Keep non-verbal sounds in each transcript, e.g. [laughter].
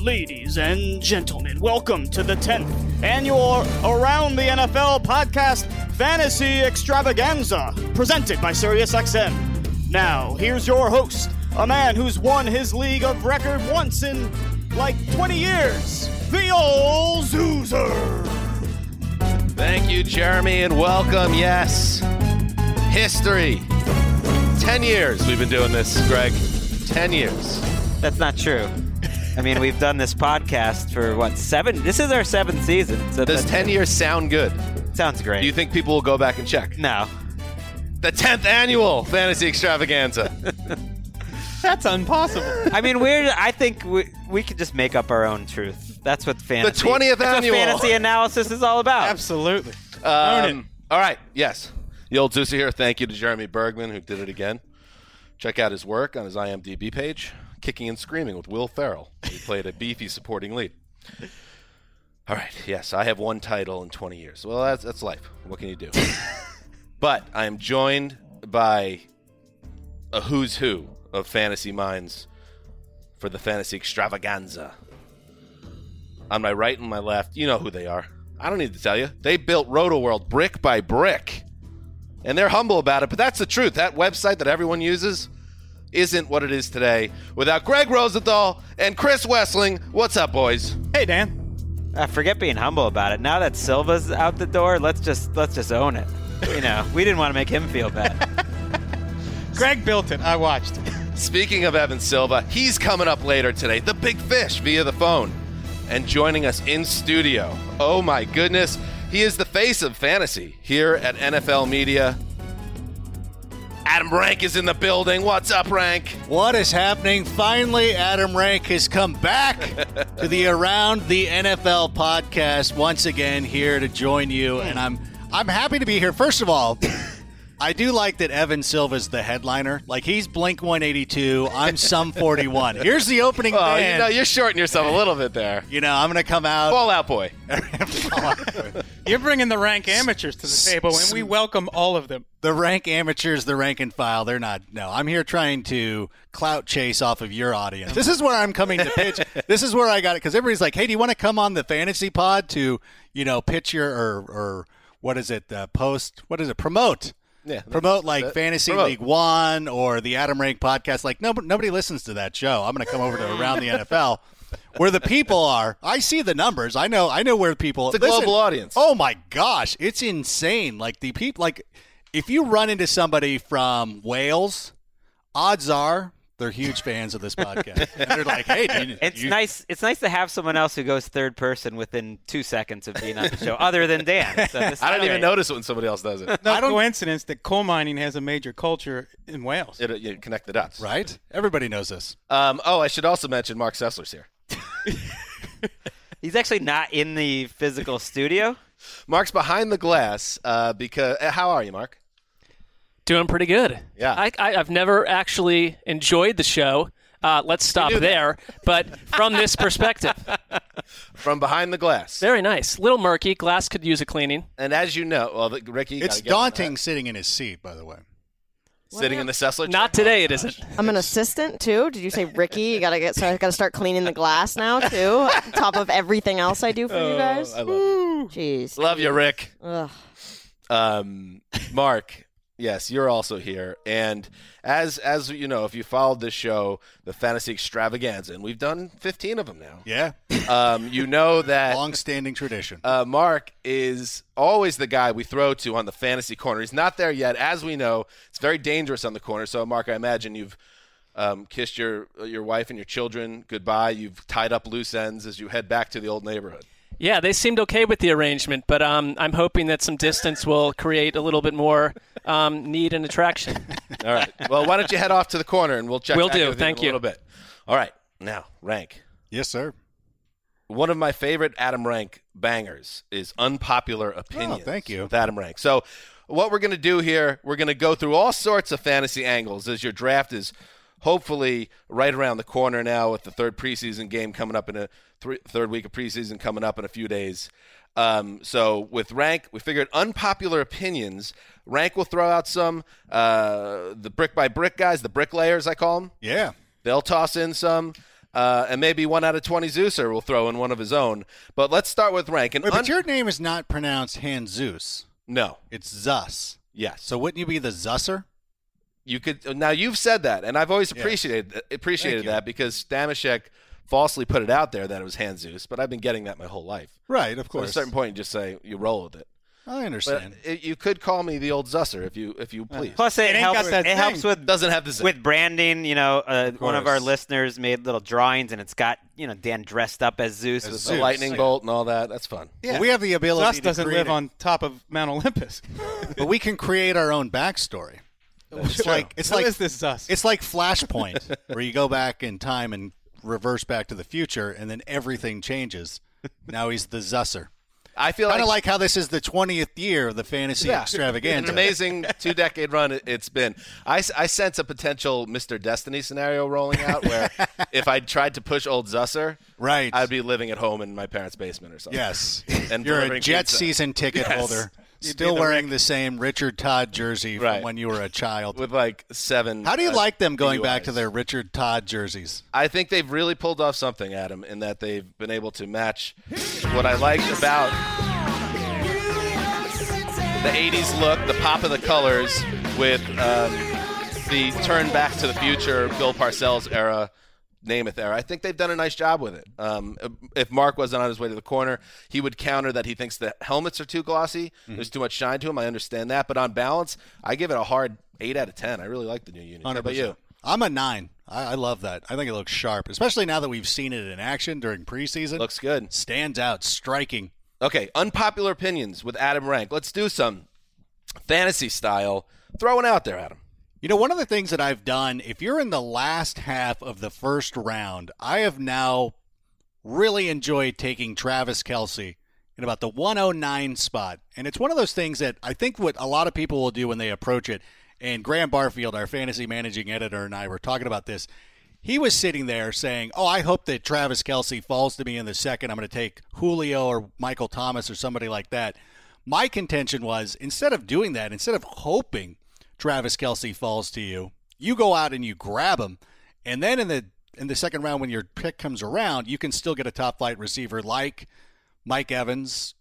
Ladies and gentlemen, welcome to the 10th annual Around the NFL podcast Fantasy Extravaganza, presented by SiriusXM. Now, here's your host, a man who's won his league of record once in like 20 years, the old Zoozer. Thank you, Jeremy, and welcome. Yes, history. 10 years we've been doing this, Greg. 10 years. That's not true. I mean, we've done this podcast for what seven? This is our seventh season. So Does 10 years sound good? sounds great. Do you think people will go back and check? no, The 10th annual fantasy extravaganza. [laughs] That's impossible. I mean, we're. I think we we could just make up our own truth. That's what fantasy. The 20th annual. What fantasy analysis is all about. Absolutely. Own it. Um, all right. Yes. The old Zeus here. Thank you to Jeremy Bergman, who did it again. Check out his work on his IMDb page, Kicking and Screaming with Will Ferrell. He played a beefy supporting lead. All right. Yes, I have one title in 20 years. Well, that's, that's life. What can you do? [laughs] but I am joined by a who's who of fantasy minds for the fantasy extravaganza. On my right and my left, you know who they are. I don't need to tell you. They built Rotoworld brick by brick. And they're humble about it, but that's the truth. That website that everyone uses isn't what it is today without Greg Rosenthal and Chris Wesseling. What's up, boys? Hey, Dan. I forget being humble about it. Now that Silva's out the door, let's just let's just own it. You know, we didn't want to make him feel bad. [laughs] Greg built it. I watched. [laughs] Speaking of Evan Silva, he's coming up later today, the big fish via the phone, and joining us in studio. Oh my goodness, he is the face of fantasy here at NFL Media. Adam Rank is in the building. What's up, Rank? What is happening? Finally, Adam Rank has come back [laughs] to the Around the NFL podcast once again here to join you, and I'm I'm happy to be here. First of all, I do like that Evan Silva's the headliner. Like he's Blink 182, I'm Sum 41. Here's the opening Oh, band. you know, you're shorting yourself a little bit there. You know, I'm gonna come out. Fall out, boy. [laughs] You're bringing the rank amateurs to the table, and we welcome all of them. the rank amateurs, the rank and file, they're not. No, I'm here trying to clout chase off of your audience. This is where I'm coming to pitch. [laughs] this is where I got it because everybody's like, "Hey, do you want to come on the fantasy pod to, you know, pitch your or or what is it? Uh, post what is it? Promote." Yeah, Promote like that- Fantasy promote. League One or the Adam Rank podcast. Like no, nobody listens to that show. I'm going to come over to Around the NFL, where the people are. I see the numbers. I know. I know where people. It's a global audience. Oh my gosh, it's insane. Like the people, like if you run into somebody from Wales, odds are They're huge fans of this podcast. and [laughs] they're like, hey, do you, [laughs] It's you- nice. It's nice to have someone else who goes third person within two seconds of being on the show, other than Dan. So [laughs] I don't even great. notice it when somebody else does it. No I don't- coincidence that coal mining has a major culture in Wales. it you connect the dots. Right? Everybody knows this. Um, oh, I should also mention Mark Sessler's here. He's actually not in the physical studio. Mark's behind the glass uh, because. uh, How are you, Mark? Doing pretty good. Yeah. I, I, I've never actually enjoyed the show. Uh, let's stop there. But from this perspective, [laughs] From behind the glass. very nice. Little murky. Glass could use a cleaning. And as you know, well, the- Ricky, you It's gotta get on daunting sitting in his seat, by the way. that. Sitting in the Sessler. Not chair? today, it isn't. [laughs] I'm an assistant too. Did you say Ricky? You gotta get so I gotta start cleaning the glass now too, [laughs] on top of everything else I do for you guys. Oh, I love Jeez. Love you, Rick. Ugh. Um, Mark, yes, you're also here, and as as you know, if you followed this show, the Fantasy Extravaganza, and we've done 15 of them now. Yeah. Um, you know [laughs] that Long-standing tradition. uh, Mark is always the guy we throw to on the fantasy corner. He's not there yet, as we know. It's very dangerous on the corner. So, Mark, I imagine you've um, kissed your your wife and your children goodbye. You've tied up loose ends as you head back to the old neighborhood. Yeah, they seemed okay with the arrangement, but um, I'm hoping that some distance will create a little bit more um, need and attraction. [laughs] All right. Well, why don't you head off to the corner and we'll check We'll do. Thank you. a little bit. All right. Now, rank. yes, sir. One of my favorite Adam Rank bangers is unpopular opinions. Oh, thank you. With Adam Rank. So, what we're going to do here, we're going to go through all sorts of fantasy angles as your draft is hopefully right around the corner now with the third preseason game coming up in a three, third week of preseason coming up in a few days. Um, so with rank, we figured unpopular opinions. Rank will throw out some uh, the brick by brick guys, the bricklayers I call them. Yeah. They'll toss in some, uh, and maybe one out of twenty Zeuser will throw in one of his own. But let's start with rank. And Wait, but your name is not pronounced Han Zeus. no, It's Zus. yes. So wouldn't you be the Zusser? You could now you've said that, and I've always Yes. appreciated appreciated Thank you. that because Damashek falsely put it out there that it was hand Zeus, but I've been getting that my whole life. Right, of So at a certain point, you just say you roll with it. I But understand. it, you could call me the old Zusser if you if you please. Plus, it, It ain't helps. got that it helps with doesn't have the with branding. You know, uh, one of our listeners made little drawings, and it's got you know Dan dressed up as Zeus. As with the lightning yeah. bolt and all that. That's fun. Well, we have the ability Gus to doesn't create live it, on top of Mount Olympus. [laughs] but we can create our own backstory. [laughs] It's like it's Who like is this Zus? It's like Flashpoint, [laughs] where you go back in time and reverse back to the future, and then everything changes. Now he's the Zusser. I feel Kind like of like how this is the 20th year of the fantasy Yeah. extravaganza. An amazing two decade run it- it's been. I, s- I sense a potential Mr. Destiny scenario rolling out where [laughs] if I tried to push old Zusser, Right. I'd be living at home in my parents' basement or something. Yes. And You're a Jet pizza. season ticket Yes. holder, You'd still be the wearing Rick. the same Richard Todd jersey from Right. when you were a child. with like seven. How do you uh, like them going back to their Richard Todd jerseys? I think they've really pulled off something, Adam, in that they've been able to match what I liked about the 80s look, the pop of the colors, with um, the turn back to the future, Bill Parcells era, Namath era. I think they've done a nice job with it. Um, if Mark wasn't on his way to the corner, he would counter that he thinks the helmets are too glossy. There's too much shine to them. I understand that. But on balance, I give it a hard 8 out of 10. I really like the new unit. How about you? I'm a nine. I, I love that. I think it looks sharp, especially now that we've seen it in action during preseason. Looks good. stands out, striking. Okay, unpopular opinions with Adam Rank. Let's do some fantasy style. Throwing out there, Adam. You know, one of the things that I've done, if you're in the last half of the first round, I have now really enjoyed taking Travis Kelce in about the 109 spot. And it's one of those things that I think what a lot of people will do when they approach it. And Graham Barfield, our fantasy managing editor, and I were talking about this. He was sitting there saying, Oh, I hope that Travis Kelce falls to me in the second. I'm going to take Julio or Michael Thomas or somebody like that. My contention was instead of doing that, instead of hoping Travis Kelce falls to you, you go out and you grab him, and then in the in the second round when your pick comes around, you can still get a top flight receiver like Mike Evans,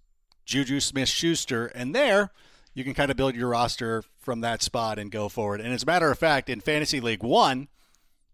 Juju Smith Schuster, and there you can kind of build your roster from that spot and go forward. And as a matter of fact, in Fantasy League One,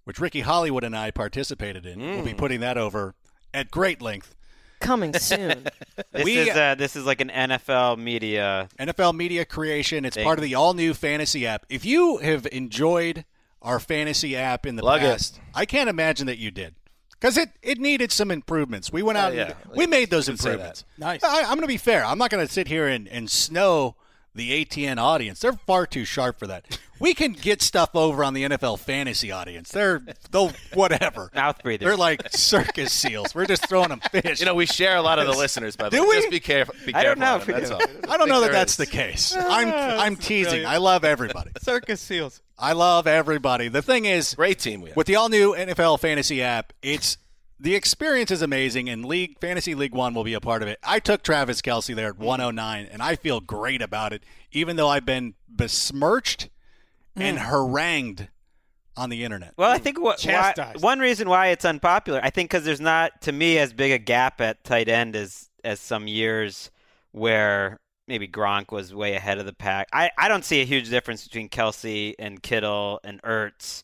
which Ricky Hollywood and I participated in, we'll be mm. putting that over at great length. Coming soon. [laughs] This We- is uh, this is like an NFL media. NFL Media Creation. It's Thank part of the all new fantasy app. If you have enjoyed our fantasy app in the Plug it. past. I can't imagine that you did. Because it, it needed some improvements. We went out Uh, yeah. and we made those improvements. Nice. I, I'm going to be fair. I'm not going to sit here and, and snow the ATN audience. They're far too sharp for that. We can get stuff over on the NFL fantasy audience. They're they'll whatever. [laughs] Mouth breathers. They're like circus seals. We're just throwing them fish. You know, we share a lot of the listeners, by the Do way. we? Just be careful. Be I don't know if them, that's all. [laughs] I don't know that that's is. the case. Ah, I'm I'm teasing. I love everybody. [laughs] Circus seals. I love everybody. The thing is, Great team we have. with the all new NFL fantasy app, it's the experience is amazing, and League Fantasy League One will be a part of it. I took Travis Kelce there at 109, and I feel great about it, even though I've been besmirched and hmm. harangued on the internet. Well, I think what, why, one reason why it's unpopular, I think, because there's not, to me, as big a gap at tight end as as some years where maybe Gronk was way ahead of the pack. I, I don't see a huge difference between Kelce and Kittle and Ertz.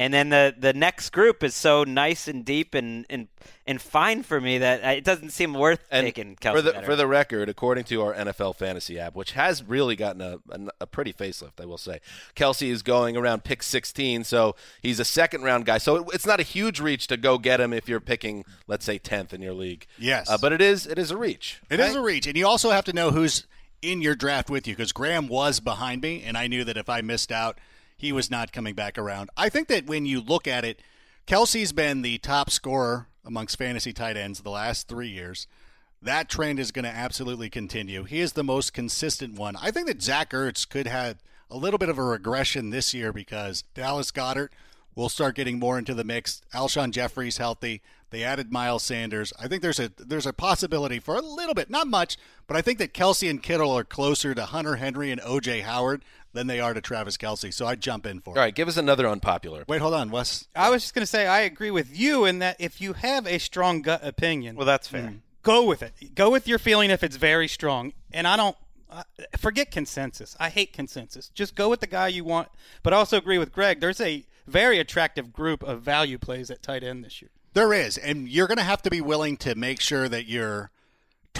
And then the, the next group is so nice and deep and, and and fine for me that it doesn't seem worth And taking Kelce. for the better. for the record, according to our NFL fantasy app, which has really gotten a, a, a pretty facelift, I will say, Kelce is going around pick 16, so he's a second round guy. So it, it's not a huge reach to go get him if you're picking, let's say, 10th in your league. Yes. uh, but it is it is a reach. It is a reach, and you also have to know who's in your draft with you because Graham was behind me, and I knew that if I missed out, he was not coming back around. I think that when you look at it, Kelce's been the top scorer amongst fantasy tight ends the last three years. That trend is going to absolutely continue. He is the most consistent one. I think that Zach Ertz could have a little bit of a regression this year because Dallas Goedert will start getting more into the mix. Alshon Jeffery's healthy. They added Miles Sanders. I think there's a there's a possibility for a little bit, not much, but I think that Kelce and Kittle are closer to Hunter Henry and OJ Howard than they are to Travis Kelce. So I jump in for it. All right, give us another unpopular. Wait, hold on, Wes. I was just going to say I agree with you in that if you have a strong gut opinion, well, that's fair. go with it. Go with your feeling if it's very strong. And I don't uh, forget consensus. I hate consensus. Just go with the guy you want. But I also agree with Greg. There's a very attractive group of value plays at tight end this year. There is, and you're going to have to be willing to make sure that you're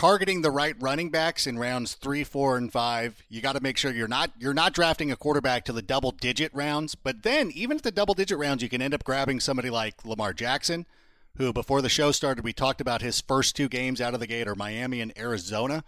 targeting the right running backs in rounds three, four, and five. You got to make sure you're not you're not drafting a quarterback to the double digit rounds. But then, even at the double digit rounds, you can end up grabbing somebody like Lamar Jackson, who before the show started, we talked about his first two games out of the gate are Miami and Arizona.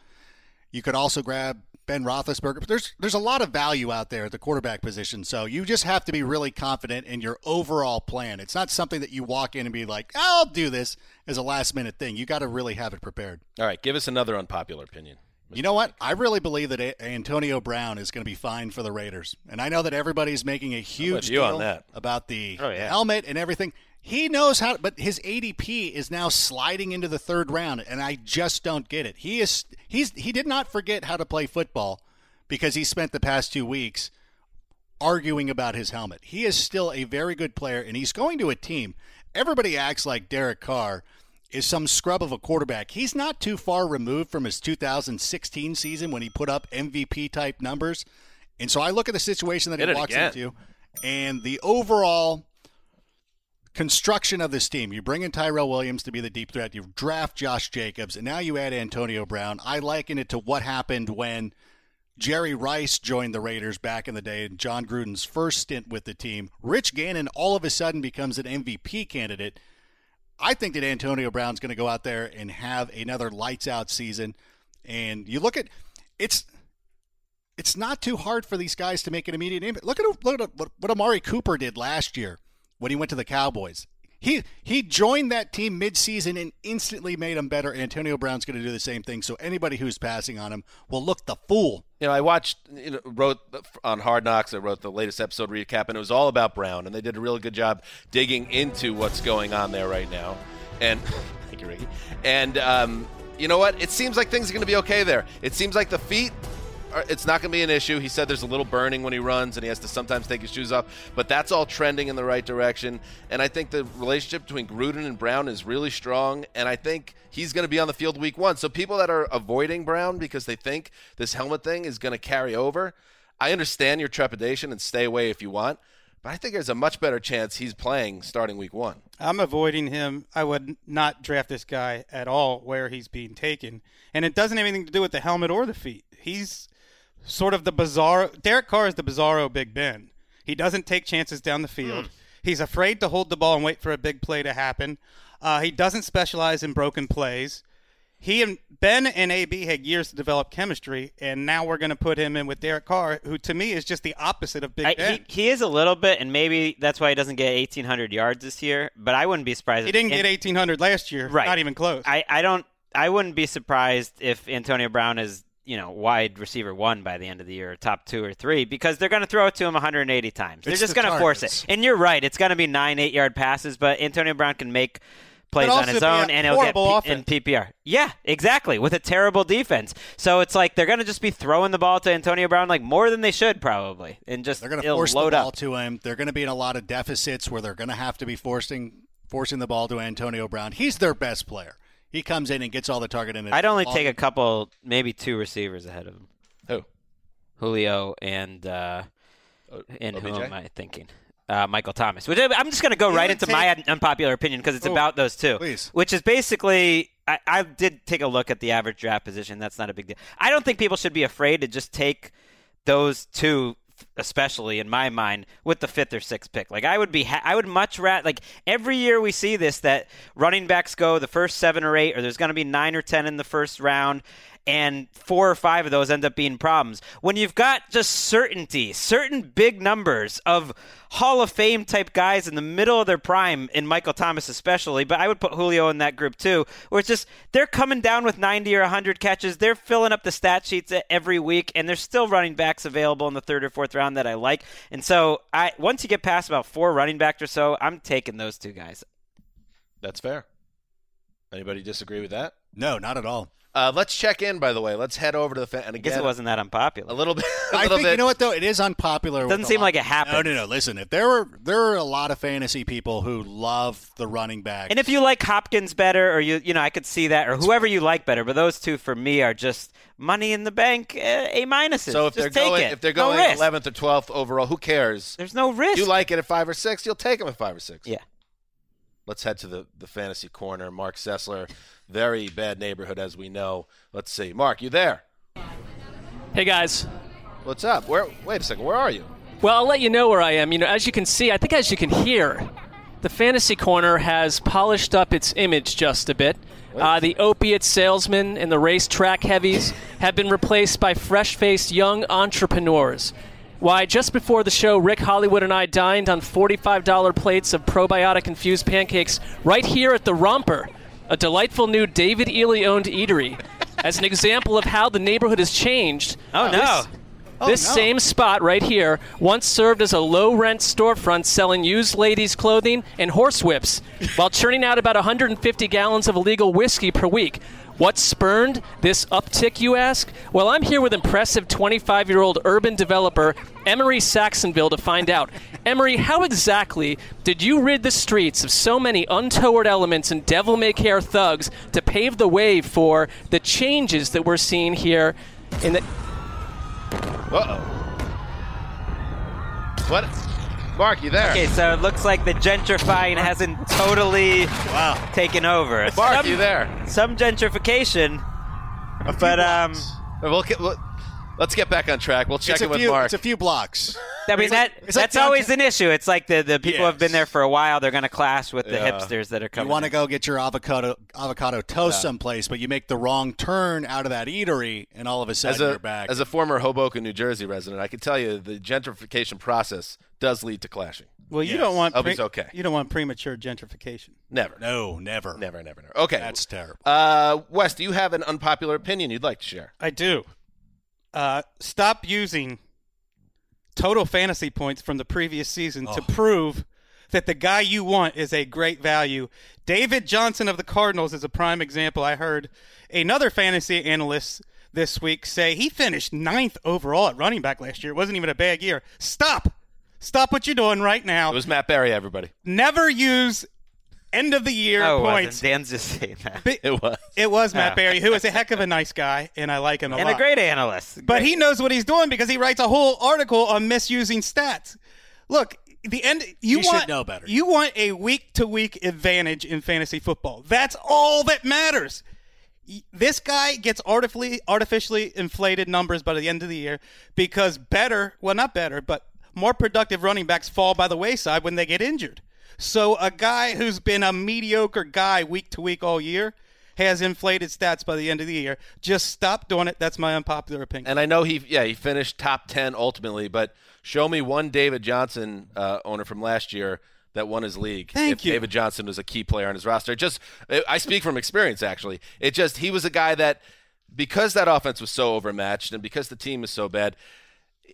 You could also grab Ben Roethlisberger. But there's there's a lot of value out there at the quarterback position. So you just have to be really confident in your overall plan. It's not something that you walk in and be like, I'll do this as a last minute thing. You got to really have it prepared. All right, give us another unpopular opinion. You know what? I really believe that A- Antonio Brown is going to be fine for the Raiders. And I know that everybody's making a huge deal about the Oh, yeah. helmet and everything. He knows how, but his ADP is now sliding into the third round, and I just don't get it. He is he's he did not forget how to play football because he spent the past two weeks arguing about his helmet. He is still a very good player, and he's going to a team. Everybody acts like Derek Carr is some scrub of a quarterback. He's not too far removed from his 2016 season when he put up MVP type numbers. And so I look at the situation that he walks again. into and the overall construction of this team. You bring in Tyrell Williams to be the deep threat. You draft Josh Jacobs, and now you add Antonio Brown. I liken it to what happened when Jerry Rice joined the Raiders back in the day in Jon Gruden's first stint with the team. Rich Gannon all of a sudden becomes an MVP candidate. I think that Antonio Brown's going to go out there and have another lights out season. And you look at it's it's not too hard for these guys to make an immediate impact. Look at look at what, what Amari Cooper did last year when he went to the Cowboys. He he joined that team midseason and instantly made them better. Antonio Brown's going to do the same thing. So anybody who's passing on him will look the fool. You know, I watched, you know, wrote on Hard Knocks. I wrote the latest episode recap, and it was all about Brown, and they did a really good job digging into what's going on there right now. And [laughs] thank you, Ricky. And um, you know what? It seems like things are going to be okay there. It seems like the feet. It's not going to be an issue. He said there's a little burning when he runs, and he has to sometimes take his shoes off. But that's all trending in the right direction. And I think the relationship between Gruden and Brown is really strong. And I think he's going to be on the field week one. So people that are avoiding Brown because they think this helmet thing is going to carry over, I understand your trepidation and stay away if you want. But I think there's a much better chance he's playing starting week one. I'm avoiding him. I would not draft this guy at all where he's being taken. And it doesn't have anything to do with the helmet or the feet. He's sort of the bizarro. Derek Carr is the bizarro Big Ben. He doesn't take chances down the field. He's afraid to hold the ball and wait for a big play to happen. Uh, he doesn't specialize in broken plays. He and Ben and AB had years to develop chemistry, and now we're going to put him in with Derek Carr, who to me is just the opposite of Big I, Ben. he, he is a little bit, and maybe that's why he doesn't get 1,800 yards this year. But I wouldn't be surprised. He if- didn't and- get 1,800 last year. Right. Not even close. I, I don't. I wouldn't be surprised if Antonio Brown is you know wide receiver one by the end of the year, top two or three, because they're going to throw it to him 180 times. They're just the going to force it. And you're right. It's going to be nine, eight yard passes, but Antonio Brown can make plays on his own, and he'll get P- in. PPR. Yeah, exactly. With a terrible defense, so it's like they're going to just be throwing the ball to Antonio Brown like more than they should probably, and just They're going to force the ball up. to him. They're going to be in a lot of deficits where they're going to have to be forcing forcing the ball to Antonio Brown. He's their best player. He comes in and gets all the target in. I'd only take a couple, maybe two receivers ahead of him. Who? Julio and uh, O- and who am I thinking? Uh, Michael Thomas. Which I- I'm just going to go You right would into my un- unpopular opinion because it's Oh, about those two. please. Which is basically, I, I did take a look at the average draft position. That's not a big deal. I don't think people should be afraid to just take those two. Especially in my mind, with the fifth or sixth pick, like I would be, ha- I would much rather like every year we see this that running backs go the first seven or eight, or there's going to be nine or ten in the first round, and four or five of those end up being problems. When you've got just certainty, certain big numbers of Hall of Fame type guys in the middle of their prime, in Michael Thomas especially, but I would put Julio in that group too, where it's just they're coming down with 90 or 100 catches. They're filling up the stat sheets every week, and there's still running backs available in the third or fourth round that I like. And so I once you get past about four running backs or so, I'm taking those two guys. That's fair. Anybody disagree with that? No, not at all. Uh, let's check in, by the way. Let's head over to the fan. And I guess it wasn't that unpopular. a little bit. [laughs] A I little think bit. you know what though. It is unpopular. with Doesn't seem lot- like it happens. No, no, no. Listen, if there were there are a lot of fantasy people who love the running back, And if you like Hopkins better, or you you know, I could see that, or whoever you like better. But those two for me are just money in the bank, uh, A minuses. So if just they're take going, it. if they're going risk. 11th or 12th overall, who cares? there's no risk. You like it at five or six, you'll take them at five or six. Yeah. Let's head to the, the fantasy corner. Mark Sessler, very bad neighborhood as we know. Let's see. Mark, you there? Hey guys. What's up? Where? Wait a second. Where are you? Well, I'll let you know where I am. You know, as you can see, I think as you can hear, the fantasy corner has polished up its image just a bit. Uh, the opiate salesmen and the racetrack heavies have been replaced by fresh-faced young entrepreneurs. Why, just before the show, Rick Hollywood and I dined on $45 plates of probiotic infused pancakes right here at the Romper, a delightful new David Ely owned eatery. As an example of how the neighborhood has changed. Oh, no. this- Oh, this no. same spot right here once served as a low rent storefront selling used ladies' clothing and horsewhips while churning out about 150 gallons of illegal whiskey per week. What spurned this uptick, you ask? Well, I'm here with impressive 25 year old urban developer Emery Saxonville to find out. Emery, how exactly did you rid the streets of so many untoward elements and devil may care thugs to pave the way for the changes that we're seeing here in the. Uh oh. What? Mark, you there? Okay, so it looks like the gentrifying hasn't totally wow, taken over. Mark, some, you there? Some gentrification, but um, We'll we'll, let's get back on track. We'll check it's in a with few. Mark. It's a few blocks. I mean It's like- that like that's always an issue. It's like the the people who have been there for a while. They're going to clash with the Yeah. hipsters that are coming. You want to go get your avocado avocado toast someplace, but you make the wrong turn out of that eatery, and all of a sudden as a you're back. as a former Hoboken, New Jersey resident, I can tell you the gentrification process does lead to clashing. well, you Yes. don't want Hope he's okay. You don't want premature gentrification. Never, no, never, never, never, never. Okay, That's terrible. Uh, Wes, do you have an unpopular opinion you'd like to share? I do. Uh, stop using total fantasy points from the previous season to prove that the guy you want is a great value. David Johnson of the Cardinals is a prime example. I heard another fantasy analyst this week say he finished ninth overall at running back last year. It wasn't even a bad year. Stop. Stop what you're doing right now. It was Matt Berry, everybody. Never use end of the year Oh, it wasn't. points. Dan's just saying that. Bi- It was. It was Matt. [laughs] Berry, who is a heck of a nice guy, and I like him a lot. and lot. a great analyst. But he knows what he's doing because he writes a whole article on misusing stats. Look, the end. You He should want know better. You want a week to week advantage in fantasy football. That's all that matters. This guy gets artificially artificially inflated numbers by the end of the year because better, well, not better, but more productive running backs fall by the wayside when they get injured. So a guy who's been a mediocre guy week to week all year has inflated stats by the end of the year. Just stop doing it. That's my unpopular opinion. And I know he, yeah, he finished top ten ultimately, but show me one David Johnson uh, owner from last year that won his league. Thank if you. David Johnson was a key player on his roster. It just, I speak from experience. Actually, it just he was a guy that because that offense was so overmatched and because the team was so bad.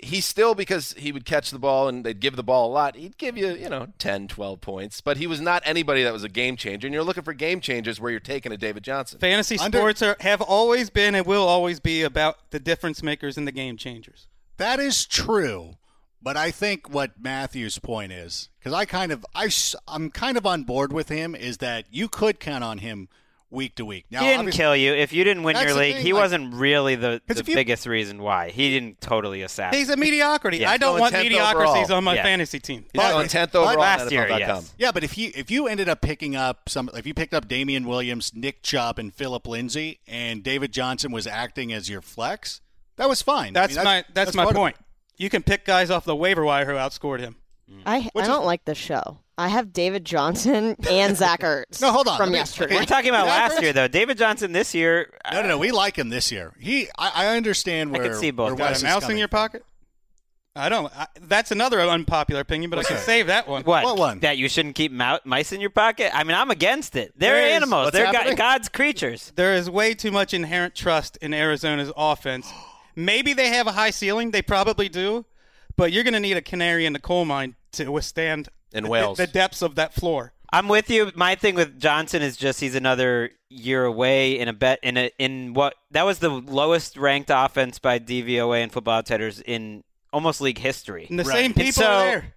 He still, because he would catch the ball and they'd give the ball a lot, he'd give you, you know, 10, 12 points. But he was not anybody that was a game changer. And you're looking for game changers where you're taking a David Johnson. Fantasy Under- sports are, have always been and will always be about the difference makers and the game changers. That is true, but I think what Matthew's point is because I kind of I am kind of on board with him is that you could count on him week to week. Now, he didn't kill you. If you didn't win your league, thing, he like- wasn't really the, 'Cause the you- biggest reason why. He didn't totally assassinate. He's a mediocrity. Yeah. I don't want 10th mediocrities overall. on my Yeah. fantasy team. He's But- going 10th overall on Last year, yes. Yeah, but if you if you ended up picking up some, if you picked up Damien Williams, Nick Chubb, and Phillip Lindsay, and David Johnson was acting as your flex, that was fine. I That's, mean, my that's, my part of it. point. You can pick guys off the waiver wire who outscored him. I, I don't like this show. I have David Johnson [laughs] and Zach Ertz. No, hold on. From me- yesterday. We're talking about last year, though. David Johnson this year. No, no, no. We like him this year. He, I, I understand where. I where. could see both. Got a is mouse in your pocket? I don't. I, that's another unpopular opinion, but I can Okay. save that one. What? What one? That you shouldn't keep mou- mice in your pocket? I mean, I'm against it. They're There is- animals. What's They're go- happening? God's creatures. There is way too much inherent trust in Arizona's offense. Maybe they have a high ceiling. They probably do. But you're going to need a canary in the coal mine to withstand In the- Wales. the depths of that floor. I'm with you. My thing with Johnson is just he's another year away in a bet in a in what that was the lowest ranked offense by DVOA and Football Outsiders in almost league history. And the Right. same And people so- are there.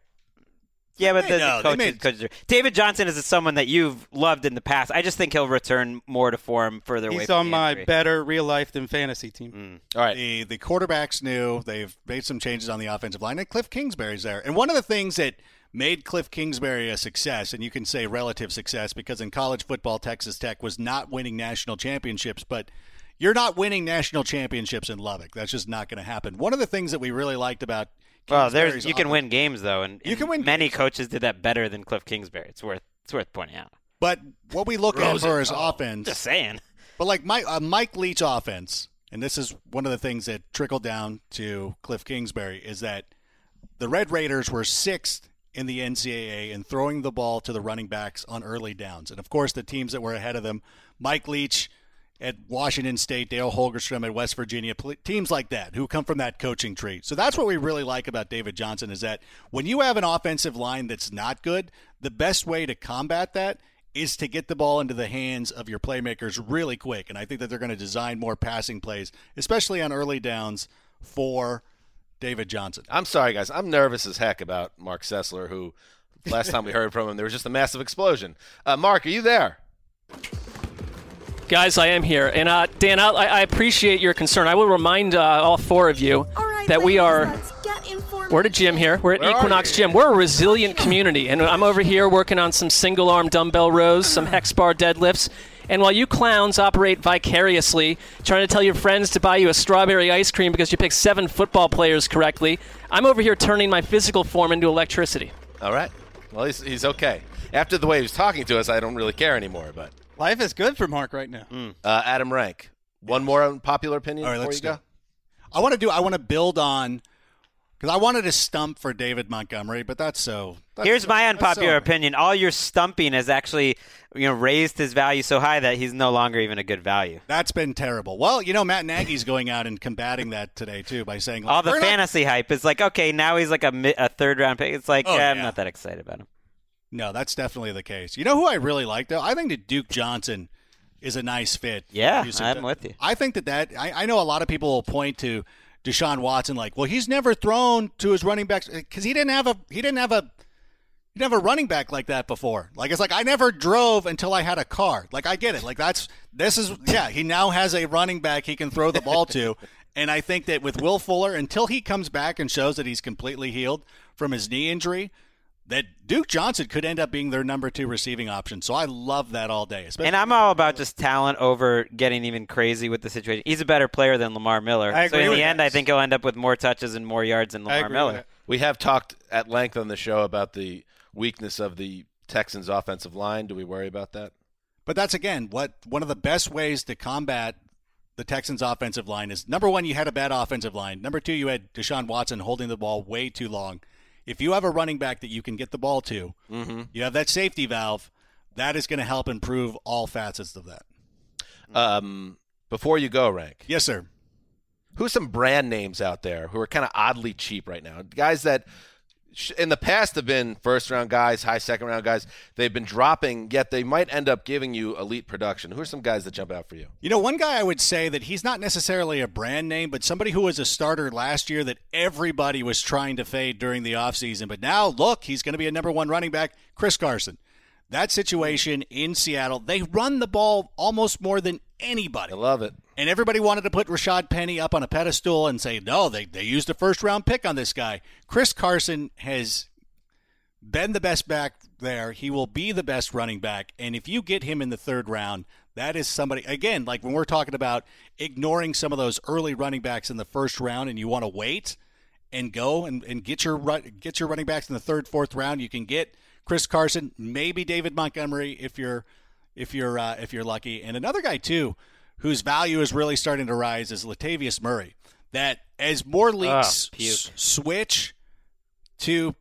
Yeah, but They the, know. the coaches, made- coaches are- David Johnson is someone that you've loved in the past. I just think he'll return more to form further away. He's on the my injury. better real life than fantasy team. Mm. All right. The the quarterbacks new. they've made some changes on the offensive line, and Cliff Kingsbury's there. And one of the things that made Cliff Kingsbury a success, and you can say relative success, because in college football, Texas Tech was not winning national championships, but you're not winning national championships in Lubbock. That's just not going to happen. One of the things that we really liked about Well, there's Kingsbury's you can offense- win games though, and, You can win Many games. coaches did that better than Cliff Kingsbury. It's worth it's worth pointing out. But what we look at for his offense, Just saying. But like Mike, uh, Mike Leach offense, and this is one of the things that trickled down to Cliff Kingsbury, is that the Red Raiders were sixth in the NCAA in throwing the ball to the running backs on early downs. And of course, the teams that were ahead of them, Mike Leach at Washington State, Dale Holgorsen at West Virginia, teams like that who come from that coaching tree. So that's what we really like about David Johnson is that when you have an offensive line that's not good, the best way to combat that is to get the ball into the hands of your playmakers really quick. And I think that they're going to design more passing plays, especially on early downs for David Johnson. I'm sorry, guys. I'm nervous as heck about Mark Sessler, who last time we heard from him, there was just a massive explosion. Uh, Mark, are you there? Guys, I am here. And uh, Dan, I, I appreciate your concern. I will remind uh, all four of you that we are. We're at a gym here. We're at Where Equinox? Gym. We're a resilient community. And I'm over here working on some single arm dumbbell rows, some hex bar deadlifts. And while you clowns operate vicariously, trying to tell your friends to buy you a strawberry ice cream because you picked seven football players correctly, I'm over here turning my physical form into electricity. All right. Well, he's, he's okay. After the way he was talking to us, I don't really care anymore. But Life is good for Mark right now. uh, Adam Rank, one more unpopular opinion All right, before let's you go. it. I want to do. I want to build on because I wanted to stump for David Montgomery, but that's so. That's Here's so- my unpopular so- opinion. All your stumping has actually, you know, raised his value so high that he's no longer even a good value. That's been terrible. Well, you know, Matt Nagy's going out and combating that today too by saying like, All the "We're not- fantasy hype is like, okay, now he's like a, mi- a third round pick. It's like, Oh, eh, I'm not that excited about him. No, that's definitely the case. You know who I really like though? I think that Duke Johnson is a nice fit. Yeah, I'm with you. I think that that I, I know a lot of people will point to Deshaun Watson like, well, he's never thrown to his running backs because he didn't have a he didn't have a he didn't have a running back like that before. Like it's like I never drove until I had a car. Like I get it. Like that's this is yeah. He now has a running back he can throw the ball to, [laughs] and I think that with Will Fuller until he comes back and shows that he's completely healed from his knee injury. That Duke Johnson could end up being their number two receiving option. So I love that all day. And I'm all about just talent over getting even crazy with the situation. He's a better player than Lamar Miller. I so in the end, that. I think he'll end up with more touches and more yards than Lamar Miller. We have talked at length on the show about the weakness of the Texans' offensive line. Do we worry about that? But that's again what one of the best ways to combat the Texans' offensive line is number one, you had a bad offensive line. Number two, you had Deshaun Watson holding the ball way too long. If you have a running back that you can get the ball to, Mm-hmm. you have that safety valve. That is going to help improve all facets of that. Um, before you go, rank. Yes, sir. Who's some brand names out there who are kind of oddly cheap right now? Guys that in the past have been first round guys, high second round guys. They've been dropping, yet they might end up giving you elite production. Who are some guys that jump out for you? You know, one guy I would say that he's not necessarily a brand name, but somebody who was a starter last year that everybody was trying to fade during the offseason. But now, look, he's going to be a number one running back, Chris Carson. That situation in Seattle, they run the ball almost more than anybody. I love it. And everybody wanted to put Rashad Penny up on a pedestal and say, no, they, they used a first round pick on this guy. Chris Carson has been the best back there. He will be the best running back. And if you get him in the third round, that is somebody, again, like when we're talking about ignoring some of those early running backs in the first round and you want to wait and go and, and get your get your running backs in the third, fourth round, you can get Chris Carson, maybe David Montgomery if you're if you're uh, if you're lucky. And another guy too, whose value is really starting to rise, is Latavius Murray. That as more leagues Oh, s- switch to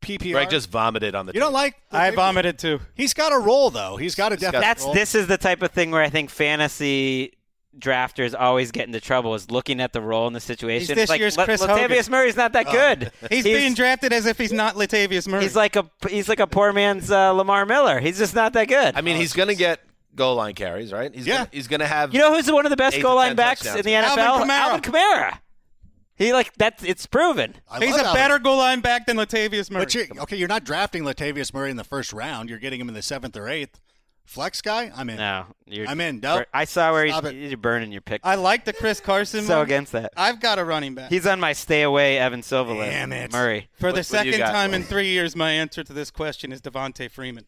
PPR, Greg just vomited on the. you don't like? I vomited too. He's got a role though. He's got a definite That's role. this is the type of thing where I think fantasy drafters always get into trouble is looking at the role in the situation. He's this like, year's La- Chris Latavius Hogan. Murray's not that good. [laughs] He's, being drafted as if he's not Latavius Murray. He's like a he's like a poor man's uh, Lamar Miller. He's just not that good. I mean, he's going to get goal line carries, right? He's Yeah. Gonna, he's going to have. you know who's one of the best goal line backs in the Alvin NFL? Kamara. Alvin Kamara. He like that's it's proven. I He's a Alvin. better goal line back than Latavius Murray. But you're, okay, you're not drafting Latavius Murray in the first round. You're getting him in the seventh or eighth. Flex guy, I'm in. No, you're, I'm in. Nope. I saw where Stop he's, it. you're burning your pick. I like the Chris Carson. so one. against that. I've got a running back. He's on my stay away Evan Silva list. Damn it. Murray. For the What- what do you second got, time in three years, my answer to this question is Devonta Freeman.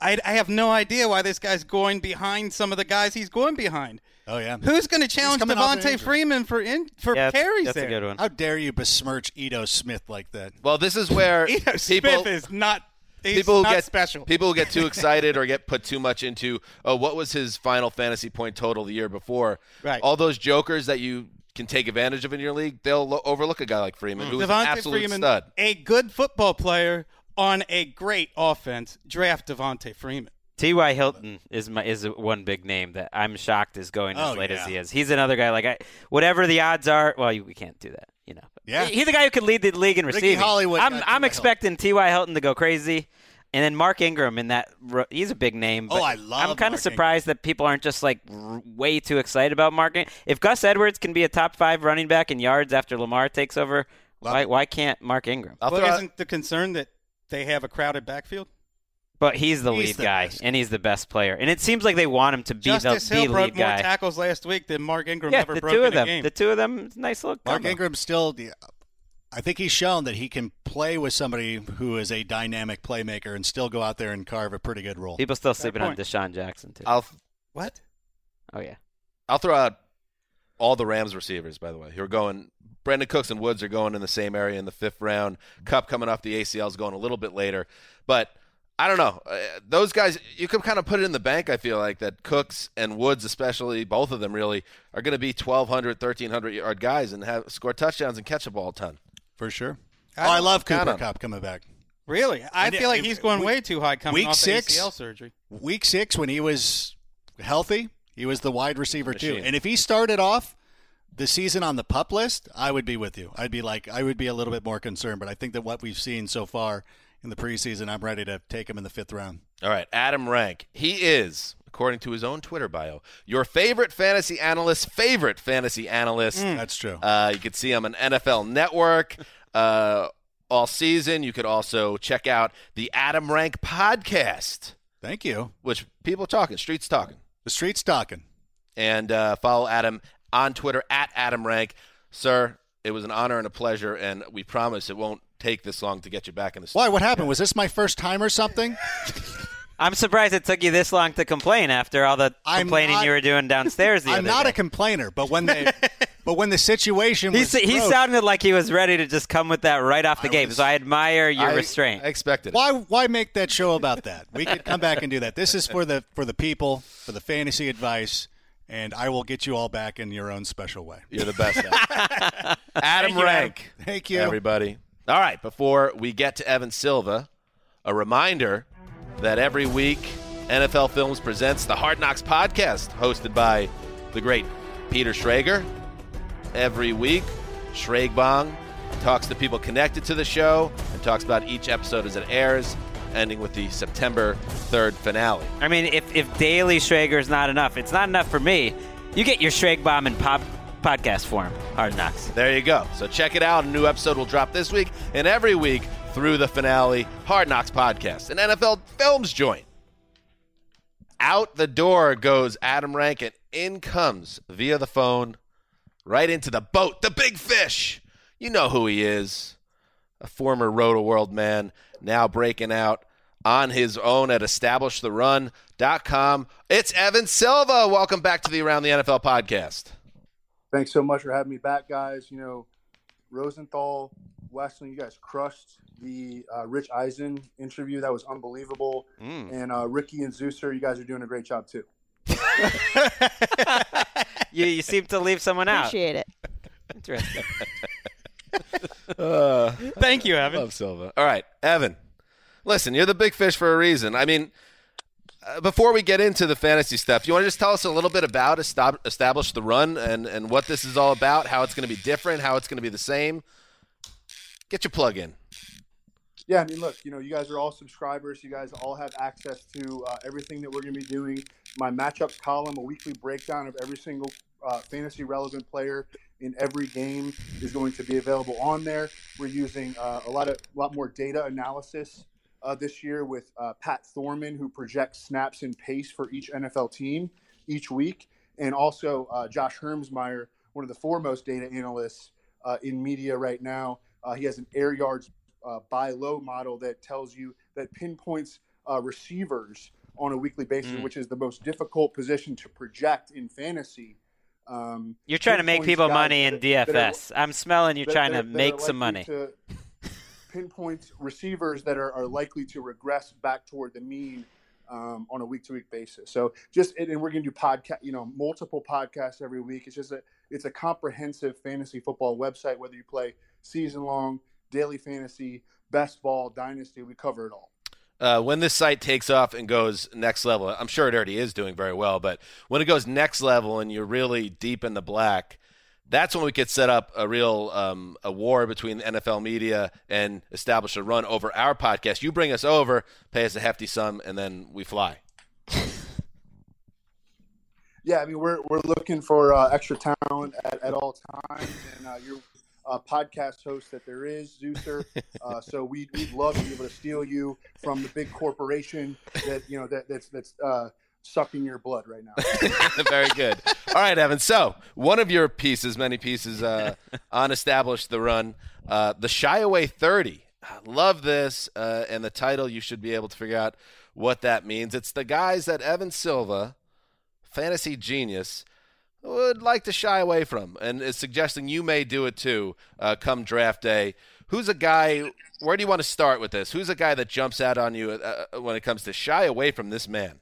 I, I have no idea why this guy's going behind some of the guys he's going behind. Oh yeah. Who's going to challenge coming off an Devonta injury. Freeman for in, for Yeah, carries that's there? a good one. How dare you besmirch Ito Smith like that? Well, this is where [laughs] Ito people Smith is not. He's people who not get special. people who get too [laughs] excited or get put too much into oh what was his final fantasy point total the year before Right. all those jokers that you can take advantage of in your league they'll lo- overlook a guy like freeman mm. who's an Devonta absolute Freeman, stud a good football player on a great offense. Draft Devonta Freeman. T.Y. Hilton is my is one big name that I'm shocked is going as Oh, late yeah. as he is. He's another guy like I, whatever the odds are. Well, you, we can't do that, you know. Yeah. he's the guy who could lead the league in Ricky receiving. Hollywood I'm I'm expecting T.Y. Hilton to go crazy, and then Mark Ingram in that. He's a big name. Oh, but I love I'm kind of surprised that people aren't just like r- way too excited about Mark. In- If Gus Edwards can be a top five running back in yards after Lamar takes over, Love why it. why can't Mark Ingram? I'll Well, isn't the concern that they have a crowded backfield? But he's the He's lead the guy, best. and he's the best player. And it seems like they want him to be Justice the, Hill the broke lead more tackles last week than Mark Ingram yeah, ever the broke two in of them. a game. The two of them, nice look. Mark combo. Ingram still. I think he's shown that he can play with somebody who is a dynamic playmaker and still go out there and carve a pretty good role. People still sleeping on point. DeSean Jackson too. I'll what? oh yeah, I'll throw out all the Rams receivers by the way who are going Brandin Cooks and Woods are going in the same area in the fifth round. Kupp coming off the ACL is going a little bit later, but I don't know. Uh, those guys, you can kind of put it in the bank. I feel like that Cooks and Woods, especially both of them, really are going to be 1,200, 1,300 yard guys and have score touchdowns and catch a ball a ton. for sure. oh, I love Cooper Kupp coming back. Really? I And feel like he's going week- way too high coming week off six? ACL surgery. Week six, when he was healthy, he was the wide receiver too. And if he started off the season on the pup list, I would be with you. I'd be like, I would be a little bit more concerned. But I think that what we've seen so far in the preseason, I'm ready to take him in the fifth round. All right, Adam Rank. He is, according to his own Twitter bio, your favorite fantasy analyst, favorite fantasy analyst. That's true. Uh, you can see him on NFL Network uh, all season. You could also check out the Adam Rank podcast, Thank you. which people talking, streets talking, The street's talking. and uh, follow Adam on Twitter at Adam Rank. Sir, it was an honor and a pleasure, and we promise it won't take this long to get you back in the studio. Why? What happened? Was this my first time or something? [laughs] I'm surprised it took you this long to complain after all the I'm complaining not- you were doing downstairs the I'm other not day. a complainer, but when they [laughs] But when the situation He, was s- he broke- sounded like he was ready to just come with that right off the I gate. was- so I admire your I, restraint. I expected it. Why why make that show about that? We could come back and do that. This is for the for the people, for the fantasy advice, and I will get you all back in your own special way. You're the best. [laughs] Adam, Adam you, Rank. Thank you. everybody. All right, before we get to Evan Silva, a reminder that every week NFL Films presents the Hard Knocks podcast, hosted by the great Peter Schrager. Every week, Schragbong talks to people connected to the show and talks about each episode as it airs, ending with the September 3rd finale. I mean, if, if daily Schrager is not enough, it's not enough for me. You get your Schrag Bomb and pop, podcast form. Hard knocks. There you go. So check it out. A new episode will drop this week and every week through the finale. Hard Knocks podcast, an NFL Films joint. Out the door goes Adam Rankin. In comes via the phone, right into the boat, the big fish. You know who he is. A former Rotoworld man, now breaking out on his own at establishtherun.com. It's Evan Silva. Welcome back to the Around the NFL podcast. Thanks so much for having me back, guys. You know, Rosenthal, Wesseling, you guys crushed the uh, Rich Eisen interview. That was unbelievable. Mm. And uh, Ricky and Zeuser, you guys are doing a great job too. [laughs] You, you seem to leave someone out. Appreciate it. Interesting. [laughs] Uh, Thank you, Evan. Love Silva. All right, Evan. Listen, you're the big fish for a reason. I mean, uh, before we get into the fantasy stuff, you want to just tell us a little bit about establish the run and and what this is all about, how it's going to be different, how it's going to be the same. Get your plug in. Yeah, I mean, look, you know, you guys are all subscribers. You guys all have access to uh, everything that we're going to be doing. My matchup column, a weekly breakdown of every single uh, fantasy relevant player in every game is going to be available on there. We're using uh, a lot of a lot more data analysis uh, this year with uh, Pat Thorman, who projects snaps and pace for each NFL team each week, and also uh, Josh Hermsmeyer, one of the foremost data analysts uh, in media right now. Uh, he has an air yards uh, buy low model that tells you that pinpoints uh, receivers on a weekly basis, Mm. which is the most difficult position to project in fantasy. Um, You're trying to make people money in that are- DFS. I'm smelling you that- trying that- to that make some money. to pinpoint receivers that are, are likely to regress back toward the mean um, on a week to week basis. So just and we're going to do podcast, you know, multiple podcasts every week. It's just a it's a comprehensive fantasy football website. Whether you play season long, daily fantasy, best ball, dynasty, we cover it all. Uh, when this site takes off and goes next level, I'm sure it already is doing very well, but when it goes next level and you're really deep in the black, that's when we could set up a real um, a war between the NFL media and establish a run over our podcast. You bring us over, pay us a hefty sum, and then we fly. [laughs] Yeah, I mean we're we're looking for uh, extra talent at, at all times, and uh, you're a podcast host that there is, Zeuser. [laughs] Uh, so we we'd love to be able to steal you from the big corporation that you know that that's that's uh, sucking your blood right now. [laughs] Very good. All right, Evan. So one of your pieces, many pieces uh, on establish the run, uh, the shy away thirty. Love this, uh, and the title. You should be able to figure out what that means. It's the guys that Evan Silva, fantasy genius, would like to shy away from, and is suggesting you may do it too. Uh, come draft day. Who's a guy? Where do you want to start with this? Who's a guy that jumps out on you uh, when it comes to shy away from this man?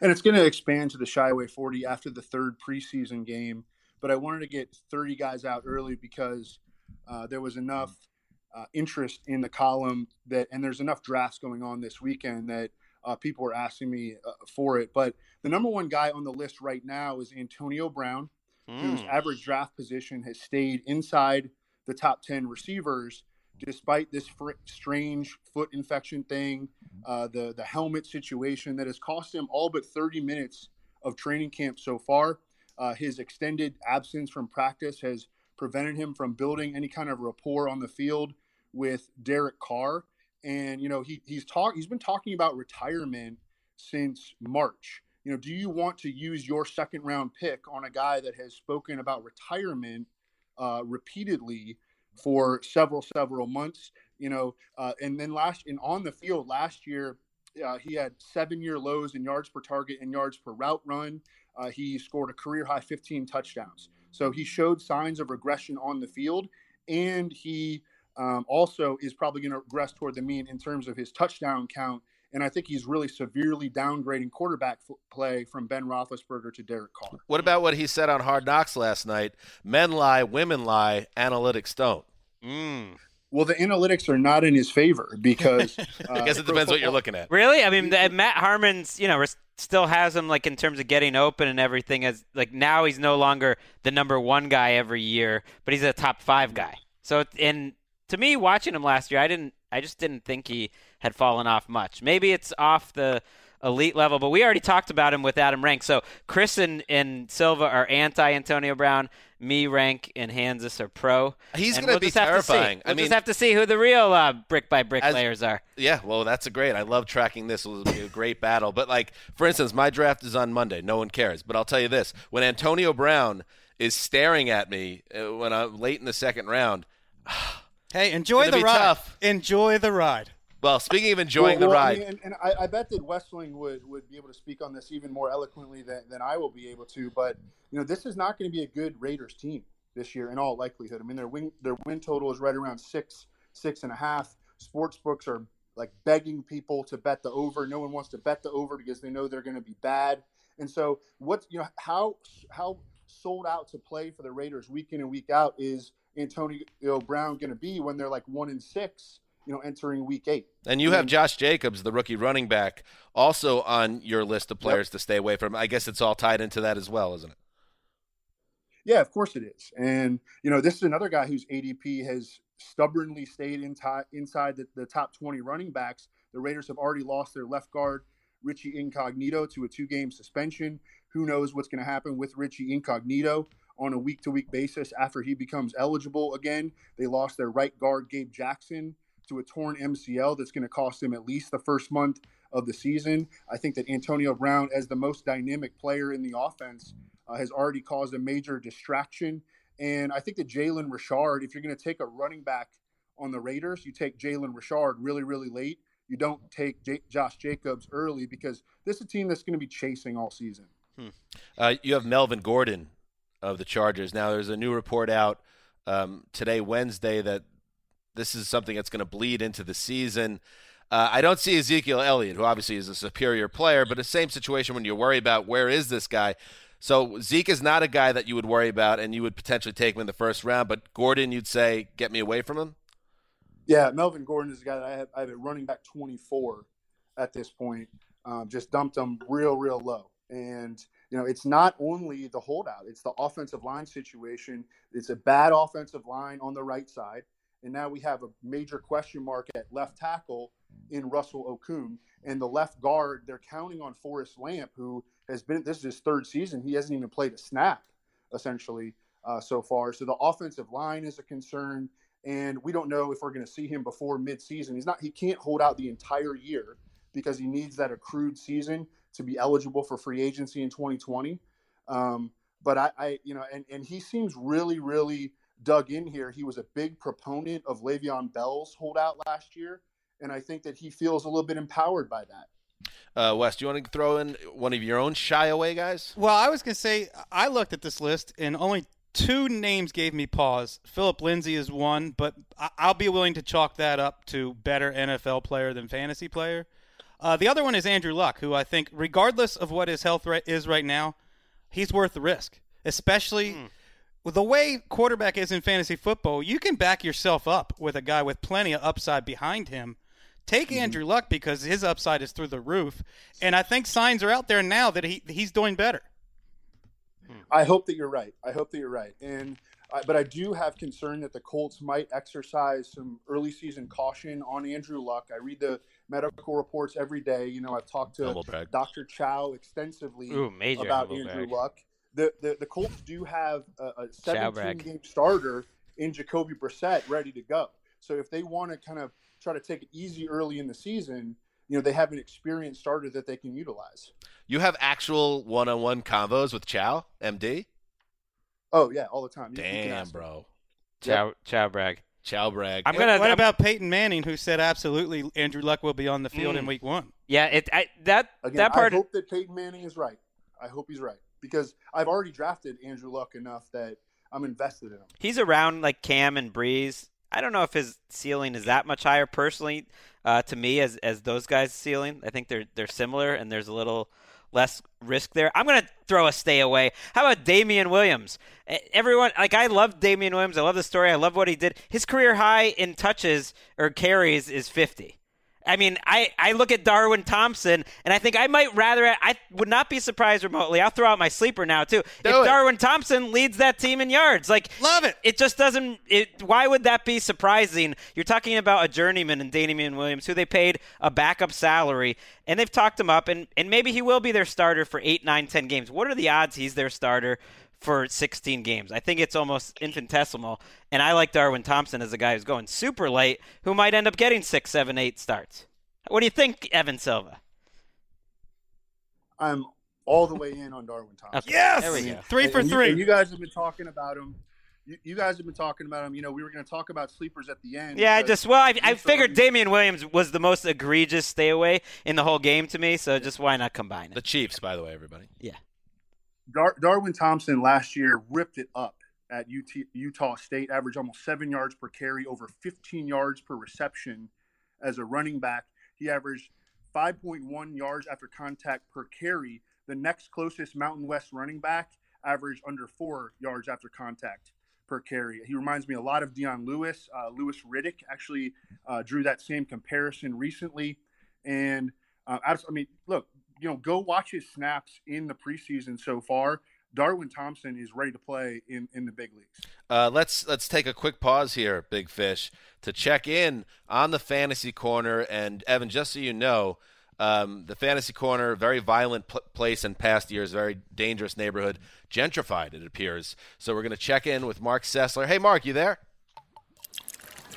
And it's going to expand to the Shy Away 40 after the third preseason game. But I wanted to get 30 guys out early because uh, there was enough uh, interest in the column that, and there's enough drafts going on this weekend that uh, people were asking me uh, for it. But the number one guy on the list right now is Antonio Brown, whose Mm. average draft position has stayed inside the top 10 receivers despite this fr- strange foot infection thing, uh, the the helmet situation that has cost him all but 30 minutes of training camp so far. Uh, his extended absence from practice has prevented him from building any kind of rapport on the field with Derek Carr. And you know he he's talk he's been talking about retirement since March. You know, do you want to use your second round pick on a guy that has spoken about retirement uh, repeatedly for several several months? You know, uh, and then last and on the field last year, uh, he had seven year lows in yards per target and yards per route run. Uh, he scored a career high 15 touchdowns. So he showed signs of regression on the field, and he um, also is probably going to regress toward the mean in terms of his touchdown count. And I think he's really severely downgrading quarterback f- play from Ben Roethlisberger to Derek Carr. What about what he said on Hard Knocks last night? Men lie, women lie, analytics don't. Mm. Well, the analytics are not in his favor because [laughs] uh, I guess it depends what you're looking at. Really? I mean, the, Matt Harmon's, you know, res- still has him like in terms of getting open and everything. As like now he's no longer the number one guy every year, but he's a top five guy. So and to me, watching him last year, I didn't, I just didn't think he had fallen off much. Maybe it's off the elite level, but we already talked about him with Adam Rank. So Chris and, and Silva are anti Antonio Brown. Me, Rank, and Hanzus are pro. He's gonna we'll be just to see. terrifying. I We'll mean- just have to see who the real uh, brick by brick As- players are. Yeah, well, that's a great. I love tracking this. It will be a great battle. But like, for instance, my draft is on Monday. No one cares. But I'll tell you this: when Antonio Brown is staring at me uh, when I'm late in the second round. [sighs] Hey, enjoy the be ride. tough. Enjoy the ride. Well, speaking of enjoying Well, the well, I ride, mean, and, and I, I bet that Wesseling would, would be able to speak on this even more eloquently than, than I will be able to. But you know, this is not going to be a good Raiders team this year in all likelihood. I mean, their win their win total is right around six six and a half. Sports books are like begging people to bet the over. No one wants to bet the over because they know they're going to be bad. And so, what you know, how how sold out to play for the Raiders week in and week out is Antonio Brown going to be when they're like one and six? You know, entering week eight. and you have Josh Jacobs, the rookie running back, also on your list of players to stay away from. I guess it's all tied into that as well, isn't it? Yeah, of course it is. And, you know, this is another guy whose ADP has stubbornly stayed in ti- inside the, the top 20 running backs. The Raiders have already lost their left guard, Richie Incognito, to a two game suspension. Who knows what's going to happen with Richie Incognito on a week to week basis after he becomes eligible again? They lost their right guard, Gabe Jackson, to a torn MCL that's going to cost him at least the first month of the season. I think that Antonio Brown, as the most dynamic player in the offense, uh, has already caused a major distraction. And I think that Jalen Richard, if you're going to take a running back on the Raiders, you take Jalen Richard really, really late. You don't take J- Josh Jacobs early because this is a team that's going to be chasing all season. Uh, you have Melvin Gordon of the Chargers. Now, there's a new report out um, today, Wednesday, that this is something that's going to bleed into the season. Uh, I don't see Ezekiel Elliott, who obviously is a superior player, but the same situation when you worry about where is this guy. So Zeke is not a guy that you would worry about, and you would potentially take him in the first round. But Gordon, you'd say, get me away from him. Yeah, Melvin Gordon is a guy that I have, I have at running back 24 at this point. Um, just dumped him real, real low. And, you know, it's not only the holdout, it's the offensive line situation. It's a bad offensive line on the right side. And now we have a major question mark at left tackle in Russell Okung. And the left guard, they're counting on Forrest Lamp, who has been, this is his third season. He hasn't even played a snap, essentially, uh, so far. So the offensive line is a concern and we don't know if we're going to see him before midseason. He's not. He can't hold out the entire year because he needs that accrued season to be eligible for free agency in 2020. Um, but I, I, you know, and and he seems really, really dug in here. He was a big proponent of Le'Veon Bell's holdout last year, and I think that he feels a little bit empowered by that. Uh, Wes, do you want to throw in one of your own shy away guys? Well, I was going to say, I looked at this list and only two names gave me pause. Phillip Lindsay is one, but I- I'll be willing to chalk that up to better NFL player than fantasy player. Uh, the other one is Andrew Luck, who I think, regardless of what his health right is right now, he's worth the risk. Especially with the way quarterback is in fantasy football, you can back yourself up with a guy with plenty of upside behind him. Take Andrew Luck because his upside is through the roof, and I think signs are out there now that he he's doing better. I hope that you're right. I hope that you're right. And uh, but I do have concern that the Colts might exercise some early season caution on Andrew Luck. I read the medical reports every day. You know, I've talked to Dr. Chao extensively Ooh, major about Andrew brag. Luck. The, the the Colts do have a, a Chao 17 brag. game starter in Jacoby Brissett ready to go. So if they want to kind of try to take it easy early in the season, you know, they have an experienced starter that they can utilize. You have actual one-on-one combos with Chao, MD. Oh yeah, all the time. You- you Damn, bro. Chao, chow brag. Chao brag. I'm What- gonna. What I'm- about Peyton Manning, who said absolutely Andrew Luck will be on the field in Mm. Week One? Yeah, it. I, that Again, that part. I hope that Peyton Manning is right. I hope he's right. Because I've already drafted Andrew Luck enough that I'm invested in him. He's around like Cam and Brees. I don't know if his ceiling is that much higher personally uh, to me as as those guys' ceiling. I think they're they're similar, and there's a little less risk there. I'm gonna throw a stay away. How about Damien Williams? Everyone like I love Damien Williams. I love the story. I love what he did. His career high in touches or carries is 50. I mean, I, I look at Darwin Thompson, and I think I might rather. I would not be surprised remotely. I'll throw out my sleeper now too. Do if it. Darwin Thompson leads that team in yards, like Love it. It just doesn't. It. Why would that be surprising? You're talking about a journeyman in Damien Williams, who they paid a backup salary, and they've talked him up, and and maybe he will be their starter for eight, nine, ten games. What are the odds he's their starter? For 16 games. I think it's almost infinitesimal. And I like Darwin Thompson as a guy who's going super late, who might end up getting six, seven, eight starts. What do you think, Evan Silva? I'm all the way in on Darwin Thompson. Okay, Yes! There we go. Three And- for and you- three. and you guys have been talking about him. You, you guys have been talking about him. You know, we were going to talk about sleepers at the end. Yeah, I just well, I, I figured somebody- Damien Williams was the most egregious stay away in the whole game to me, so just why not combine it? The? Chiefs, by the way, everybody. Dar- Darwin Thompson last year ripped it up at UT- Utah State, averaged almost seven yards per carry, over 15 yards per reception as a running back. He averaged 5.1 yards after contact per carry. The next closest Mountain West running back averaged under four yards after contact per carry. He reminds me a lot of Dion Lewis. Uh, Louis Riddick actually uh, drew that same comparison recently. And uh, I mean, look, you know, go watch his snaps in the preseason so far. Darwin Thompson is ready to play in, in the big leagues. Uh, let's let's take a quick pause here, Big Fish, to check in on the fantasy corner. And Evan, just so you know, um, the fantasy corner, very violent pl- place in past years, very dangerous neighborhood, gentrified it appears. So we're going to check in with Marc Sessler. Hey, Mark, you there?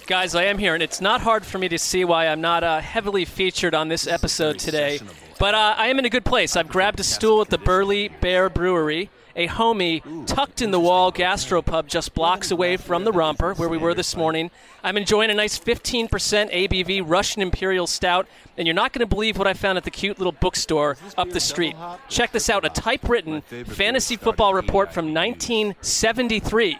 Guys, I am here, and it's not hard for me to see why I'm not uh, heavily featured on this episode today. But uh, I am in a good place. I've grabbed a stool at the Burley Bear Brewery, a homie tucked in the wall gastropub just blocks away from the romper where we were this morning. I'm enjoying a nice 15% ABV Russian Imperial Stout, and you're not going to believe what I found at the cute little bookstore up the street. Check this out a typewritten fantasy football report from 1973.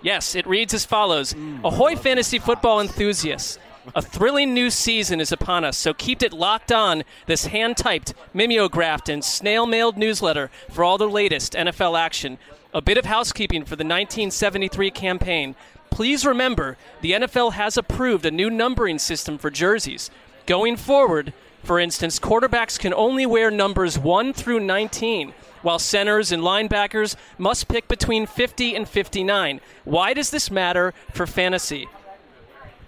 Yes, it reads as follows Ahoy, fantasy football enthusiasts. A thrilling new season is upon us, so keep it locked on this hand typed, mimeographed, and snail mailed newsletter for all the latest NFL action. A bit of housekeeping for the 1973 campaign. Please remember, the NFL has approved a new numbering system for jerseys. Going forward, for instance, quarterbacks can only wear numbers 1 through 19 while centers and linebackers must pick between 50 and 59. Why does this matter for fantasy?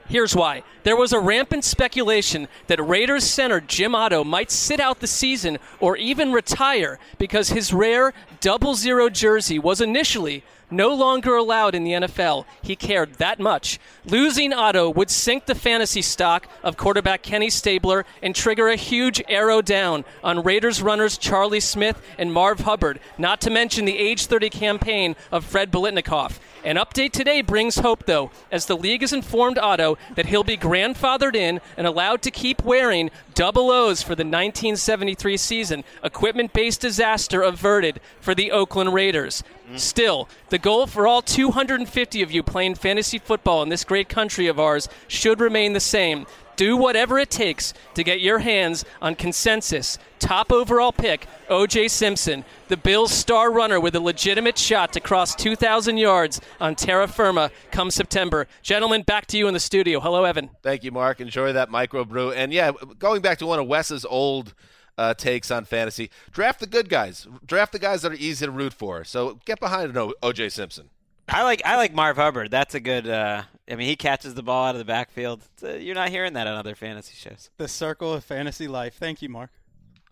Here's why. There was a rampant speculation that Raiders center Jim Otto might sit out the season or even retire because his rare double zero jersey was initially no longer allowed in the NFL. He cared that much. Losing Otto would sink the fantasy stock of quarterback Kenny Stabler and trigger a huge arrow down on Raiders runners Charlie Smith and Marv Hubbard, not to mention the age 30 campaign of Fred Biletnikoff. An update today brings hope, though, as the league has informed Otto that he'll be grandfathered in and allowed to keep wearing double O's for the 1973 season. Equipment based disaster averted for the Oakland Raiders. Still, the goal for all 250 of you playing fantasy football in this great country of ours should remain the same. Do whatever it takes to get your hands on consensus top overall pick OJ Simpson, the Bills' star runner with a legitimate shot to cross 2,000 yards on terra firma come September. Gentlemen, back to you in the studio. Hello, Evan. Thank you, Mark. Enjoy that microbrew. And yeah, going back to one of Wes's old uh, takes on fantasy, draft the good guys. Draft the guys that are easy to root for. So get behind an OJ Simpson. I like I like Marv Hubbard. That's a good. Uh, I mean, he catches the ball out of the backfield. It's, uh, you're not hearing that on other fantasy shows. The circle of fantasy life. Thank you, Mark.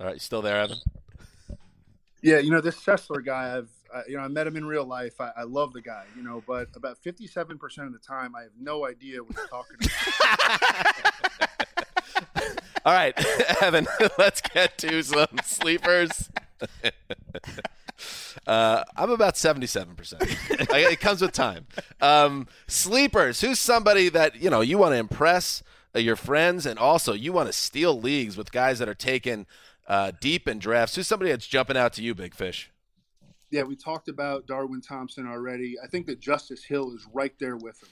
All right, you still there, Evan? Yeah, you know this Sessler guy. I've I, you know I met him in real life. I, I love the guy, you know, but about fifty-seven percent of the time, I have no idea what he's talking about. [laughs] All right, [laughs] Evan, [laughs] let's get to some sleepers. [laughs] Uh, I'm about 77%. It comes with time. Um, sleepers, who's somebody that, you know, you want to impress uh, your friends and also you want to steal leagues with guys that are taken uh, deep in drafts. Who's somebody that's jumping out to you, Big Fish? Yeah, we talked about Darwin Thompson already. I think that Justice Hill is right there with him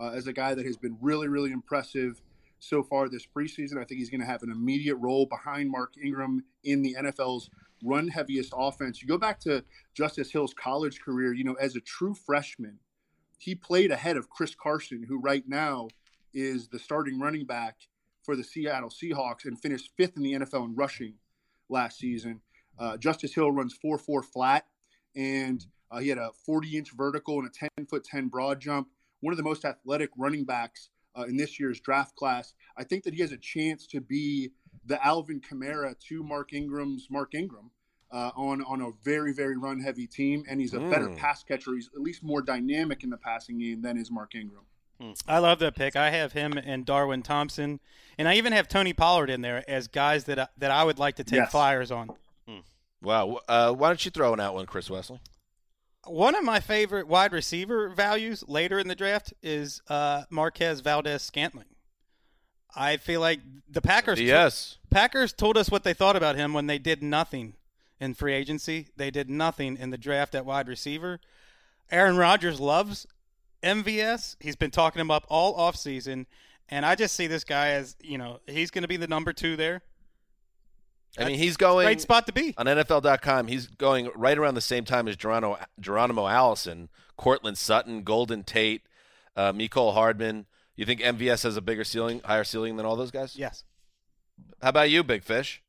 uh, as a guy that has been really, really impressive so far this preseason. I think he's going to have an immediate role behind Mark Ingram in the NFL's run heaviest offense. You go back to Justice Hill's college career, you know, as a true freshman, he played ahead of Chris Carson, who right now is the starting running back for the Seattle Seahawks and finished fifth in the NFL in rushing last season. Uh, Justice Hill runs 4 4 flat, and uh, he had a 40 inch vertical and a 10 foot 10 broad jump. One of the most athletic running backs uh, in this year's draft class. I think that he has a chance to be the Alvin Kamara to Mark Ingram's Mark Ingram. Uh, on on a very very run heavy team, and he's a mm. better pass catcher. He's at least more dynamic in the passing game than is Mark Ingram. I love that pick. I have him and Darwin Thompson, and I even have Tony Pollard in there as guys that I, that I would like to take yes. flyers on. Hmm. Wow. Uh, why don't you throw an out one, Chris Wesseling? One of my favorite wide receiver values later in the draft is uh, Marquez Valdes-Scantling. I feel like the Packers. Yes. Packers told us what they thought about him when they did nothing in free agency. They did nothing in the draft at wide receiver. Aaron Rodgers loves MVS. He's been talking him up all offseason. And I just see this guy as, you know, he's going to be the number two there. I mean, he's going great spot to be on NFL.com. He's going right around the same time as Geronimo, Geronimo Allison, Courtland Sutton, Golden Tate, uh, Mecole Hardman. You think MVS has a bigger ceiling, higher ceiling than all those guys? Yes. How about you, Big Fish?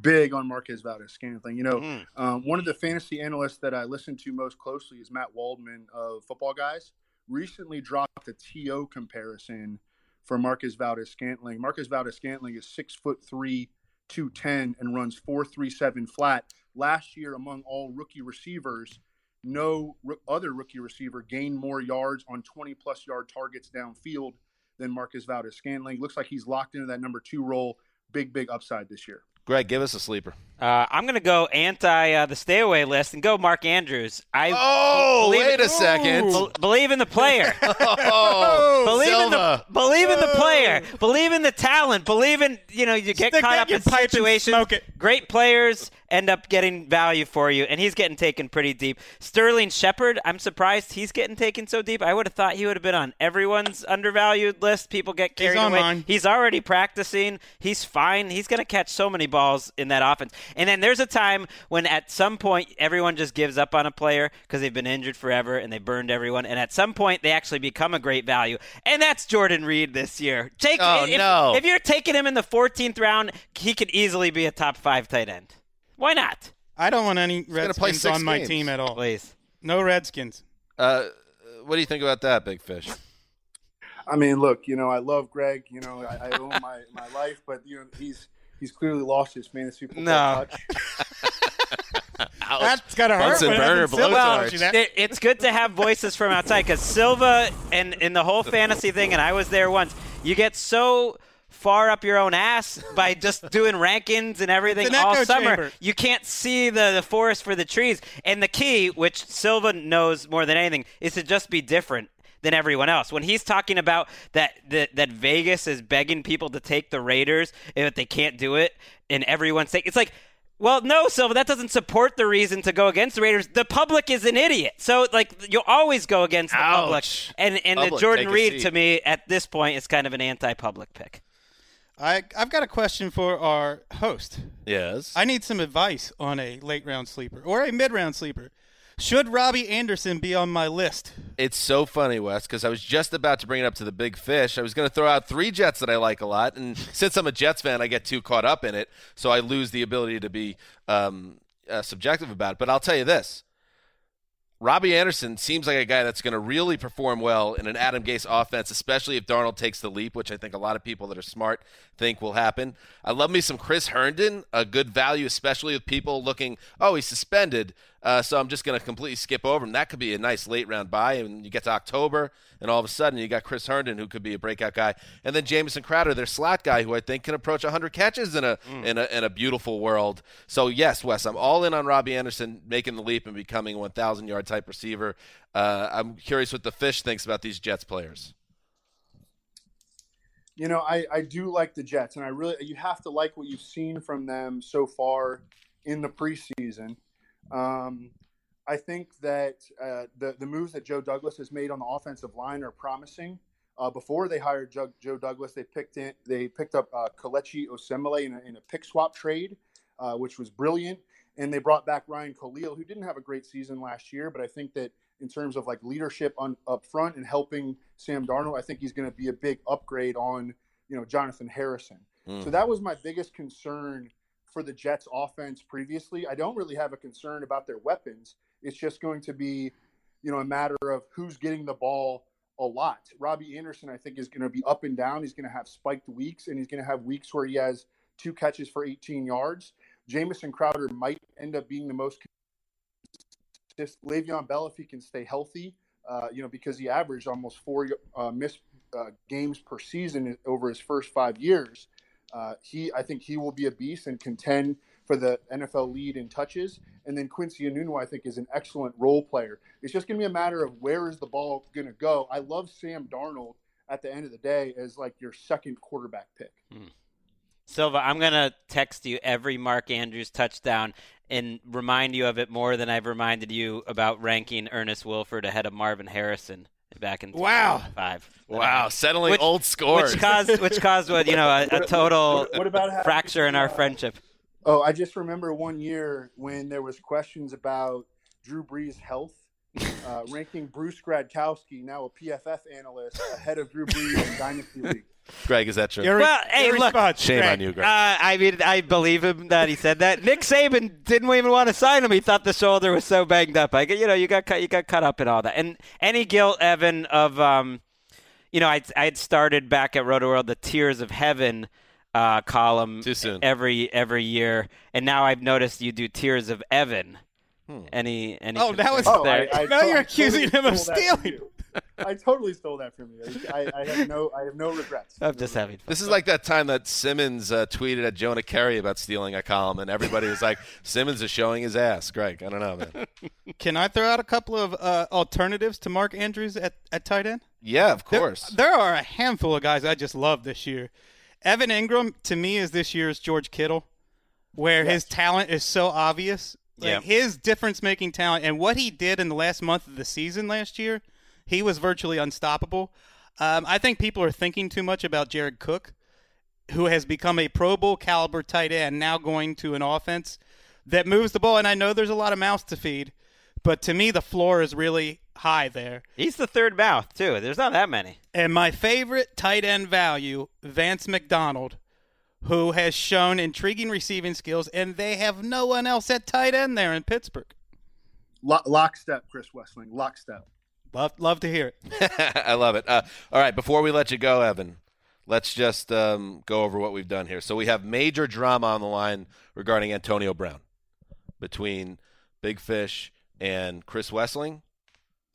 Big on Marquez Valdes-Scantling. You know, mm. um, one of the fantasy analysts that I listen to most closely is Matt Waldman of Football Guys. Recently dropped a TO comparison for Marquez Valdes-Scantling. Marquez Valdes-Scantling is six foot three 210 and runs 437 flat. Last year, among all rookie receivers, no other rookie receiver gained more yards on 20 plus yard targets downfield than Marquez Valdes-Scantling. Looks like he's locked into that number two role. Big, big upside this year. Greg, give us a sleeper. Uh, I'm going to go anti uh, the stay away list and go Mark Andrews. I oh, wait in, a second. Be, believe in the player. [laughs] oh, believe Silva. in the believe in the player. Believe in the talent. Believe in you know you get Stick caught up in situations. Great players end up getting value for you, and he's getting taken pretty deep. Sterling Shepard, I'm surprised he's getting taken so deep. I would have thought he would have been on everyone's undervalued list. People get carried he's away. Mine. He's already practicing. He's fine. He's going to catch so many balls in that offense. And then there's a time when at some point everyone just gives up on a player because they've been injured forever and they burned everyone. And at some point they actually become a great value, and that's Jordan Reed this year. Take oh, if, no. if you're taking him in the 14th round, he could easily be a top five tight end. Why not? I don't want any Redskins on my games. team at all. Please. No Redskins. Uh, what do you think about that, Big Fish? I mean, look, you know, I love Greg. You know, I, I owe my, my life, but you know, he's he's clearly lost his fantasy football no. touch. [laughs] That's gotta hurt. Bunsen burner well, it, it's good to have voices from outside because Silva and in the whole fantasy thing, and I was there once. You get so far up your own ass by just doing rankings and everything all summer. Chamber. You can't see the, the forest for the trees. And the key, which Silva knows more than anything, is to just be different than everyone else. When he's talking about that that, that Vegas is begging people to take the Raiders if they can't do it, and everyone's saying it's like. Well, no, Silva, that doesn't support the reason to go against the Raiders. The public is an idiot. So, like, you'll always go against the Ouch. public. And, and public, the Jordan Reed, seat. to me, at this point, is kind of an anti public pick. I, I've got a question for our host. Yes. I need some advice on a late round sleeper or a mid round sleeper. Should Robbie Anderson be on my list? It's so funny, Wes, because I was just about to bring it up to the big fish. I was going to throw out three Jets that I like a lot, and [laughs] since I'm a Jets fan, I get too caught up in it, so I lose the ability to be um, uh, subjective about it. But I'll tell you this: Robbie Anderson seems like a guy that's going to really perform well in an Adam Gase offense, especially if Darnold takes the leap, which I think a lot of people that are smart think will happen. I love me some Chris Herndon, a good value, especially with people looking, oh, he's suspended, uh, so I'm just going to completely skip over him. That could be a nice late round buy, and you get to October, and all of a sudden you got Chris Herndon, who could be a breakout guy, and then Jamison Crowder, their slot guy, who I think can approach 100 catches in a Mm. in a in a beautiful world. So yes, Wes, I'm all in on Robbie Anderson making the leap and becoming a 1,000 yard type receiver. Uh, I'm curious what the fish thinks about these Jets players. You know, I, I do like the Jets, and I really you have to like what you've seen from them so far in the preseason. Um, I think that uh, the the moves that Joe Douglas has made on the offensive line are promising. Uh, before they hired Joe, Joe, Douglas, they picked in they picked up uh, Kelechi Osemele in a, in a pick swap trade, uh, which was brilliant, and they brought back Ryan Kalil, who didn't have a great season last year, but I think that in terms of like leadership on up front and helping Sam Darnold, I think he's going to be a big upgrade on you know Jonathan Harrison. Mm. So that was my biggest concern for the Jets offense previously. I don't really have a concern about their weapons. It's just going to be, you know, a matter of who's getting the ball a lot. Robbie Anderson, I think, is going to be up and down. He's going to have spiked weeks, and he's going to have weeks where he has two catches for 18 yards. Jamison Crowder might end up being the most consistent. Le'Veon Bell, if he can stay healthy, uh, you know, because he averaged almost four uh, missed uh, games per season over his first five years. Uh, he, I think, he will be a beast and contend for the NFL lead in touches. And then Quincy Enunwa, I think, is an excellent role player. It's just going to be a matter of where is the ball going to go. I love Sam Darnold at the end of the day as like your second quarterback pick. Hmm. Silva, I'm going to text you every Mark Andrews touchdown and remind you of it more than I've reminded you about ranking Ernest Wilford ahead of Marvin Harrison back in wow five. Wow, settling which, old scores. Which caused which caused what you know a, a total what, what about fracture in our friendship. Oh, I just remember one year when there was questions about Drew Brees' health, uh, [laughs] ranking Bruce Gradkowski, now a PFF analyst, ahead of Drew Brees in Dynasty [laughs] League. Greg, is that true? Your, well, hey, your look, response, shame Greg. on you, Greg. Uh, I mean, I believe him that he said that. Nick Saban didn't even want to sign him. He thought the shoulder was so banged up. I, you know, you got cut, you got cut up and all that. And any guilt, Evan, of, um, you know, I I had started back at Rotoworld the Tears of Heaven uh, column Too soon. every every year, and now I've noticed you do Tears of Evan. Hmm. Any any? Oh, that was- concerns Oh, there? I, I Now to- you're I accusing totally him of stole that from stealing. You. I totally stole that from you. I, I have no, I have no regrets. I'm just having fun. This is like that time that Simmons uh, tweeted at Jonah Keri about stealing a column, and everybody was like, [laughs] "Simmons is showing his ass." Greg, I don't know, man. [laughs] Can I throw out a couple of uh, alternatives to Mark Andrews at, at tight end? Yeah, of course. There, are a handful of guys I just love this year. Evan Engram, to me, is this year's George Kittle, where his talent is so obvious. Like Yeah. His difference making talent and what he did in the last month of the season last year, he was virtually unstoppable. Um, I think people are thinking too much about Jared Cook, who has become a Pro Bowl caliber tight end, now going to an offense that moves the ball. And I know there's a lot of mouths to feed, but to me, the floor is really high there. He's the third mouth too. There's not that many. And my favorite tight end value, Vance McDonald, who has shown intriguing receiving skills, and they have no one else at tight end there in Pittsburgh. Lo- lockstep, Chris Wesseling. Lockstep. Love, love to hear it. [laughs] I love it. Uh, all right, before we let you go, Evan, let's just um, go over what we've done here. So we have major drama on the line regarding Antonio Brown between Big Fish and Chris Wesseling.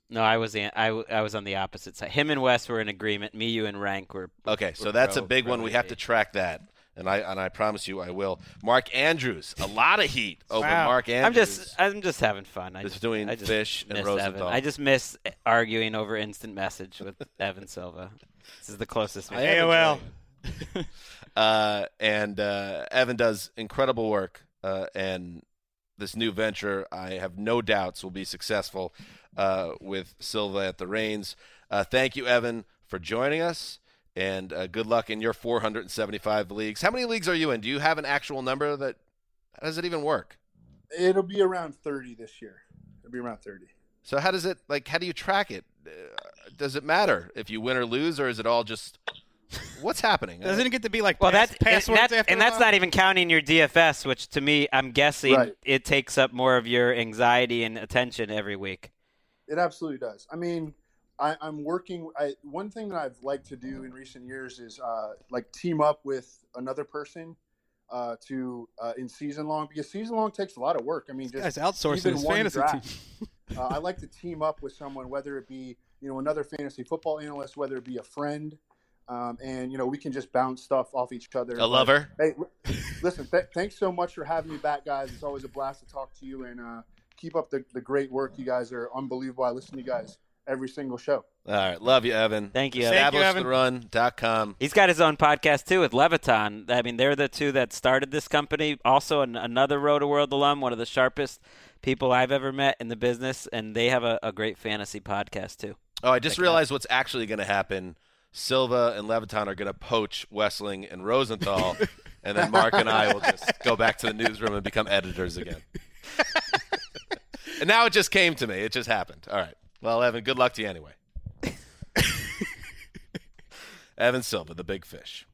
No, I was the, I was on the opposite side. Him and Wes were in agreement. Me, you, and Rank were. Okay, so were that's a big one. We have to track that, and I and I promise you I will. Mark Andrews, a lot of heat over Wow. Mark Andrews. I'm just I'm just having fun. I just, Between I just Fish and miss Rosenthal. Evan. I just miss arguing over instant message with [laughs] Evan Silva. This is the closest. we I get. am AOL. uh, and uh, Evan does incredible work, uh, and this new venture, I have no doubts, will be successful uh, with Silva at the reins. Uh, thank you, Evan, for joining us, and uh, good luck in your 475 leagues. How many leagues are you in? Do you have an actual number that? How does it even work? It'll be around 30 this year. It'll be around 30. So how does it like? How do you track it? Uh, does it matter if you win or lose, or is it all just what's happening? Doesn't it get to be like Well, pass- that's and, passwords that's, after and that's not even counting your DFS, which to me, I'm guessing Right. it takes up more of your anxiety and attention every week. It absolutely does. I mean, I, I'm working. I, one thing that I've liked to do in recent years is uh, like team up with another person uh, to uh, in season long because season long takes a lot of work. I mean, just Guy's outsourcing his fantasy draft. team. [laughs] uh, I like to team up with someone, whether it be you know another fantasy football analyst, whether it be a friend, um, and you know we can just bounce stuff off each other. A But, lover. Hey, li- listen, th- thanks so much for having me back, guys. It's always a blast to talk to you and uh, keep up the, the great work. You guys are unbelievable. I listen to you guys every single show. All right, love you, Evan. Thank you, Evan. EstablishTheRun.com. He's got his own podcast too with Levitan. I mean, they're the two that started this company. Also, an, another Rotoworld alum, one of the sharpest people I've ever met in the business, and they have a, a great fantasy podcast too. Oh, I just realized what's actually going to happen. Silva and Levitan are going to poach Wesseling and Rosenthal, [laughs] and then Mark and I will just go back to the newsroom and become editors again. [laughs] and now it just came to me. It just happened. All right. Well, Evan, good luck to you anyway. [laughs] Evan Silva, the big fish.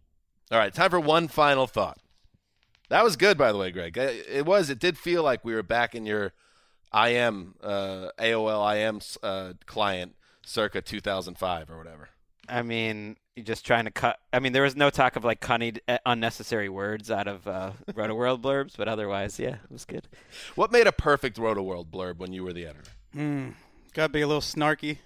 All right, time for one final thought. That was good, by the way, Greg. It was. It did feel like we were back in your IM uh, AOL IM uh, client circa 2005 or whatever. I mean, you're just trying to cut. I mean, there was no talk of like cutting uh, unnecessary words out of uh, [laughs] Rotoworld blurbs, but otherwise, yeah, it was good. What made a perfect Rotoworld blurb when you were the editor? Mm, Got to be a little snarky.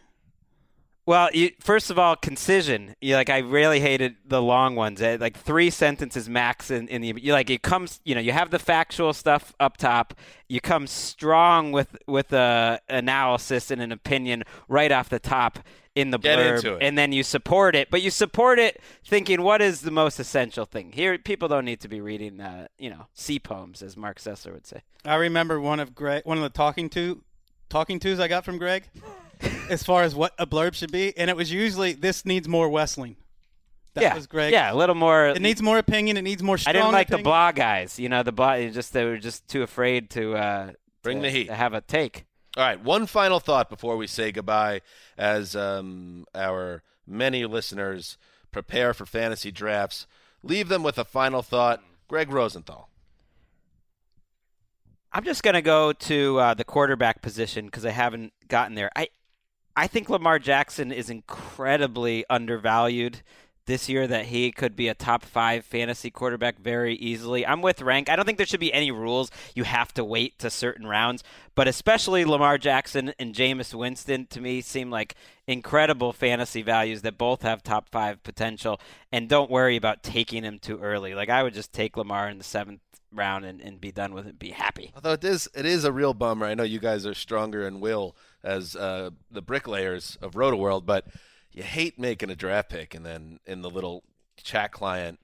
Well, you, first of all, concision. You like I really hated the long ones. Eh, Like three sentences max in, in the you like it comes. You know, you have the factual stuff up top. You come strong with with a analysis and an opinion right off the top in the Get blurb, into it. and then you support it. But you support it thinking, what is the most essential thing here? People don't need to be reading, uh, you know, sea poems, as Marc Sessler would say. I remember one of Greg, one of the talking to, talking tos I got from Greg, [laughs] as far as what a blurb should be, and it was usually this needs more Wesseling. That yeah, was Greg. Yeah, a little more. It needs more opinion. It needs more. I Strong didn't like the opinion. blah guys. You know, the blah. Just they were just too afraid to uh, Bring to- the heat. to have a take. All right, one final thought before we say goodbye as um, our many listeners prepare for fantasy drafts. Leave them with a final thought. Gregg Rosenthal. I'm just going to go to uh, the quarterback position because I haven't gotten there. I I think Lamar Jackson is incredibly undervalued this year that he could be a top five fantasy quarterback very easily. I'm with Rank. I don't think there should be any rules. You have to wait to certain rounds, but especially Lamar Jackson and Jameis Winston to me seem like incredible fantasy values that both have top five potential. And don't worry about taking him too early. Like I would just take Lamar in the seventh round and, and be done with it. Be happy. Although it is, it is a real bummer. I know you guys are stronger in will as uh, the bricklayers of Rotoworld, but you hate making a draft pick and then in the little chat client,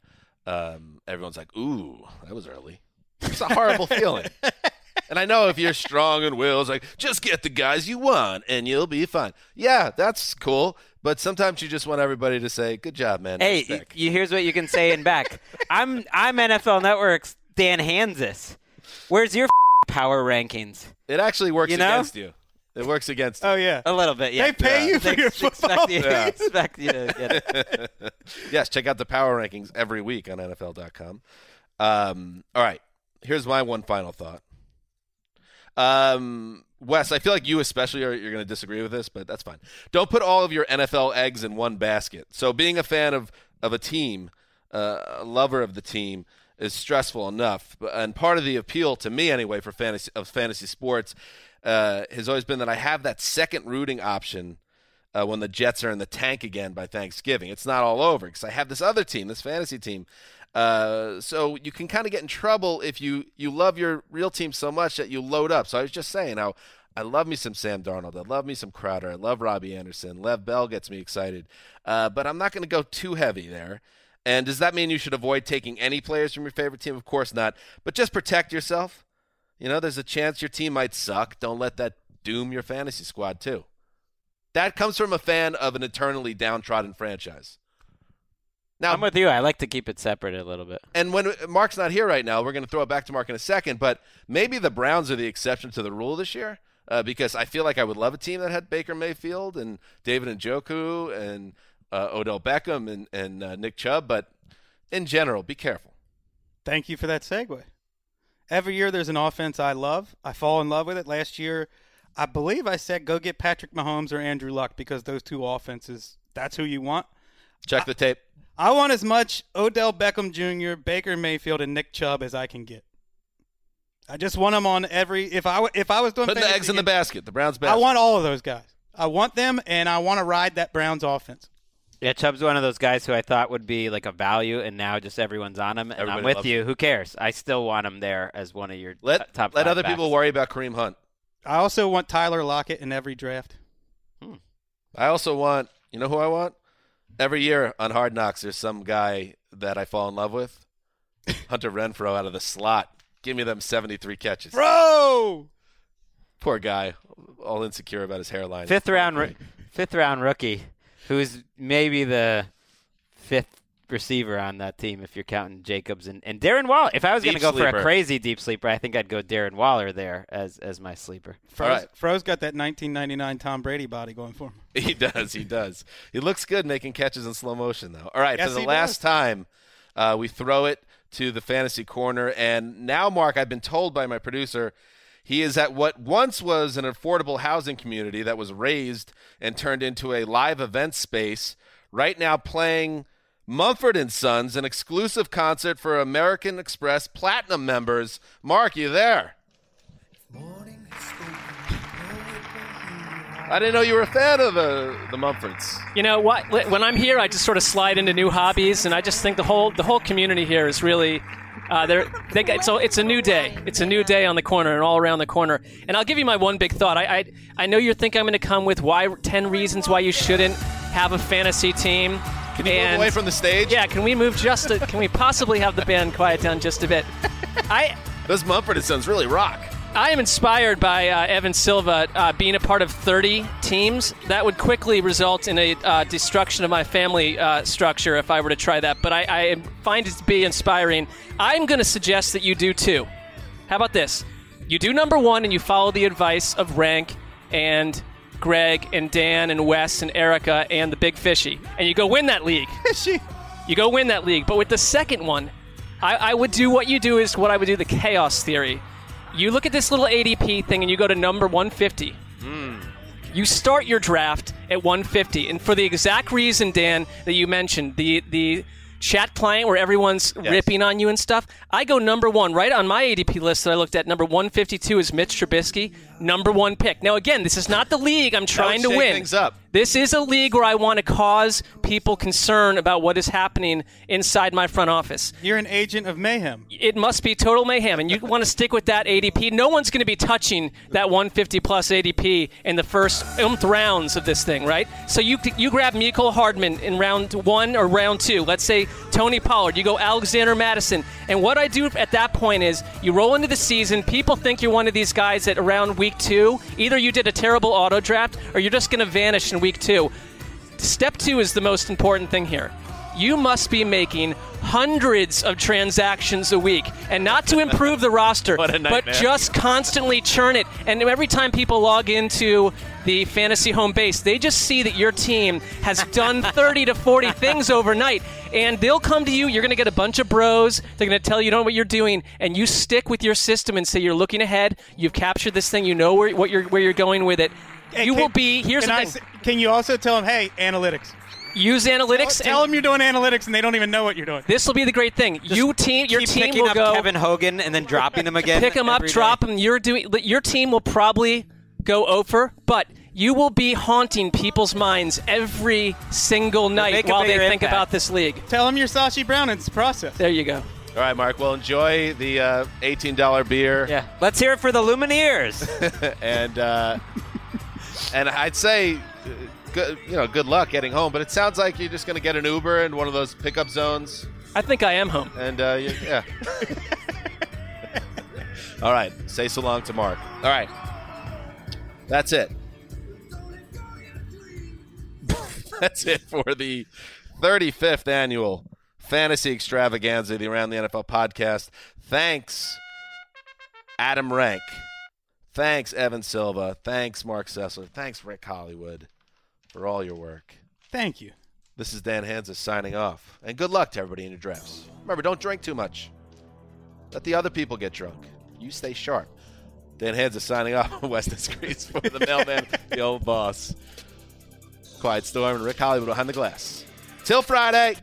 um, everyone's like, "Ooh, that was early." It's a horrible [laughs] feeling. And I know if you're strong in will, it's like just get the guys you want and you'll be fine. Yeah, that's cool. But sometimes you just want everybody to say, "Good job, man." Hey, Nice pick." you, here's what you can say in back. I'm I'm NFL Network's Dan Hanzus. Where's your power rankings? It actually works You know? against you. It works against you. Oh yeah. A little bit, yeah. They pay you for Ex- your expect football you, Yeah. [laughs] expect you to get it. [laughs] yes, check out the power rankings every week on NFL.com. Um, all right, here's my one final thought. Um, Wes, I feel like you especially are you're going to disagree with this, but that's fine. Don't put all of your NFL eggs in one basket. So, being a fan of of a team, uh, a lover of the team, is stressful enough. And part of the appeal to me, anyway, for fantasy of fantasy sports, uh, has always been that I have that second rooting option uh, when the Jets are in the tank again by Thanksgiving. It's not all over because I have this other team, this fantasy team. Uh, so you can kind of get in trouble if you you love your real team so much that you load up. So I was just saying how I love me some Sam Darnold. I love me some Crowder. I love Robbie Anderson. Lev Bell gets me excited. Uh, but I'm not going to go too heavy there. And does that mean you should avoid taking any players from your favorite team? Of course not. But just protect yourself. You know, there's a chance your team might suck. Don't let that doom your fantasy squad too. That comes from a fan of an eternally downtrodden franchise. Now, I'm with you. I like to keep it separate a little bit. and when Mark's not here right now, we're going to throw it back to Mark in a second. But maybe the Browns are the exception to the rule this year uh, because I feel like I would love a team that had Baker Mayfield and David and Njoku and uh, Odell Beckham and, and uh, Nick Chubb. But in general, be careful. Thank you for that segue. Every year there's an offense I love. I fall in love with it. Last year, I believe I said go get Patrick Mahomes or Andrew Luck because those two offenses, that's who you want. Check the tape. I want as much Odell Beckham Jr., Baker Mayfield, and Nick Chubb as I can get. I just want them on every. If I if I was doing Putting the eggs in the basket, the Browns I want all of those guys. I want them, and I want to ride that Browns offense. Yeah, Chubb's one of those guys who I thought would be like a value, and now just everyone's on him. And Everybody I'm with loves you. Who cares? I still want him there as one of your let top. let five other backs. people worry about Kareem Hunt. I also want Tyler Lockett in every draft. Hmm. I also want, you know who I want? Every year on Hard Knocks, there's some guy that I fall in love with. [laughs] Hunter Renfrow out of the slot. Give me them 73 catches. Bro! Poor guy, all insecure about his hairline. Fifth round, roo- fifth round rookie, who's maybe the fifth receiver on that team if you're counting Jacobs and, and Darren Waller. If I was going to Deep go for a crazy deep sleeper, I think I'd go Darren Waller there as as my sleeper. Fro's, right. Fro's got that 1999 Tom Brady body going for him. [laughs] He does. He does. He looks good making catches in slow motion, though. All right, Yes, for the last does. time, uh, we throw it to the fantasy corner, and now, Mark, I've been told by my producer, he is at what once was an affordable housing community that was raised and turned into a live event space. Right now, playing Mumford and Sons, an exclusive concert for American Express Platinum members. Marc, you there? I didn't know you were a fan of the the Mumfords. You know what? When I'm here, I just sort of slide into new hobbies, and I just think the whole the whole community here is really. Uh, they're, they got, so it's a new day. It's a new day on the corner and all around the corner. And I'll give you my one big thought. I I, I know you think I'm going to come with why ten reasons why you shouldn't have a fantasy team. Can you and, move away from the stage? Yeah, can we move just? A, can we possibly have the band quiet down just a bit? [laughs] I Those Mumford and Sons really rock. I am inspired by uh, Evan Silva uh, being a part of 30 teams. That would quickly result in a uh, destruction of my family uh, structure if I were to try that. But I, I find it to be inspiring. I'm going to suggest that you do too. How about this? You do number one and you follow the advice of Rank and Greg and Dan and Wes and Erica and the Big Fishy, and you go win that league. [laughs] Fishy. You go win that league. But with the second one, I, I would do what you do is what I would do the chaos theory. You look at this little ADP thing and you go to number 150. You start your draft at 150, and for the exact reason, Dan, that you mentioned, the the chat client where everyone's ripping on you and stuff. I go number one right on my ADP list that I looked at. Number 152 is Mitch Trubisky, number one pick. Now, again, this is not the league I'm trying to win. things up. This is a league where I want to cause people concern about what is happening inside my front office. You're an agent of mayhem. It must be total mayhem, and you want to stick with that ADP. No one's going to be touching that 150 plus ADP in the first umph rounds of this thing, right? So you you grab Mecole Hardman in round one or round two. Let's say Tony Pollard. You go Alexander Mattison, and what I do at that point is you roll into the season. People think you're one of these guys that around week two, either you did a terrible auto draft or you're just going to vanish in week two. Step two is the most important thing here. You must be making hundreds of transactions a week, and not to improve the roster, [laughs] but just constantly churn it. And every time people log into the fantasy home base, they just see that your team has done [laughs] 30 to 40 things overnight, and they'll come to you. You're going to get a bunch of bros. They're going to tell you know what you're doing, and you stick with your system and say you're looking ahead. You've captured this thing. You know where what you're where you're going with it. Hey, you can- will be. Here's can the I thing. s- can you also tell them, hey, analytics? Use analytics. Tell them you're doing analytics and they don't even know what you're doing. This will be the great thing. you team, your Keep team picking will up go Kevin Hogan and then dropping him again. pick them up, every day. drop them. You're doing. Your team will probably go over, but you will be haunting people's minds every single night make a while they bigger think impact. about this league. Tell them you're Sashi Brown. It's the process. There you go. All right, Marc. Well, enjoy the uh, $18 beer. Yeah. Let's hear it for the Lumineers. [laughs] and uh, and I'd say, uh, good, you know, good luck getting home. But it sounds like you're just going to get an Uber in one of those pickup zones, I think I am home. and uh, you, yeah. [laughs] All right. Say so long to Marc. All right. That's it. [laughs] That's it for the 35th annual Fantasy Extravaganza, the Around the NFL podcast. Thanks, Adam Rank. Thanks, Evan Silva. Thanks, Marc Sessler. Thanks, Rick Hollywood, for all your work. Thank you. This is Dan Hanzus signing off. And good luck to everybody in your drafts. Remember, don't drink too much. Let the other people get drunk. You stay sharp. Dan Hanzus signing off. On [laughs] Weston Screens for the mailman, the old boss. Quiet Storm and Rick Hollywood behind the glass. Till Friday.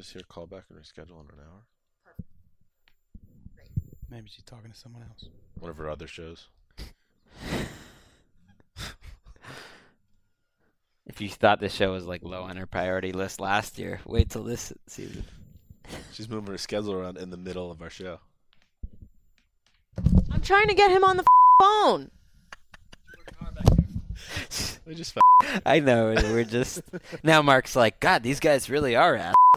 Just hear call back and reschedule in an hour? Maybe she's talking to someone else. One of her other shows. If you thought this show was like low on her priority list last year, wait till this season. She's moving her schedule around in the middle of our show. I'm trying to get him on the phone. We just [laughs] I know. We're just now. Mark's like, God, these guys really are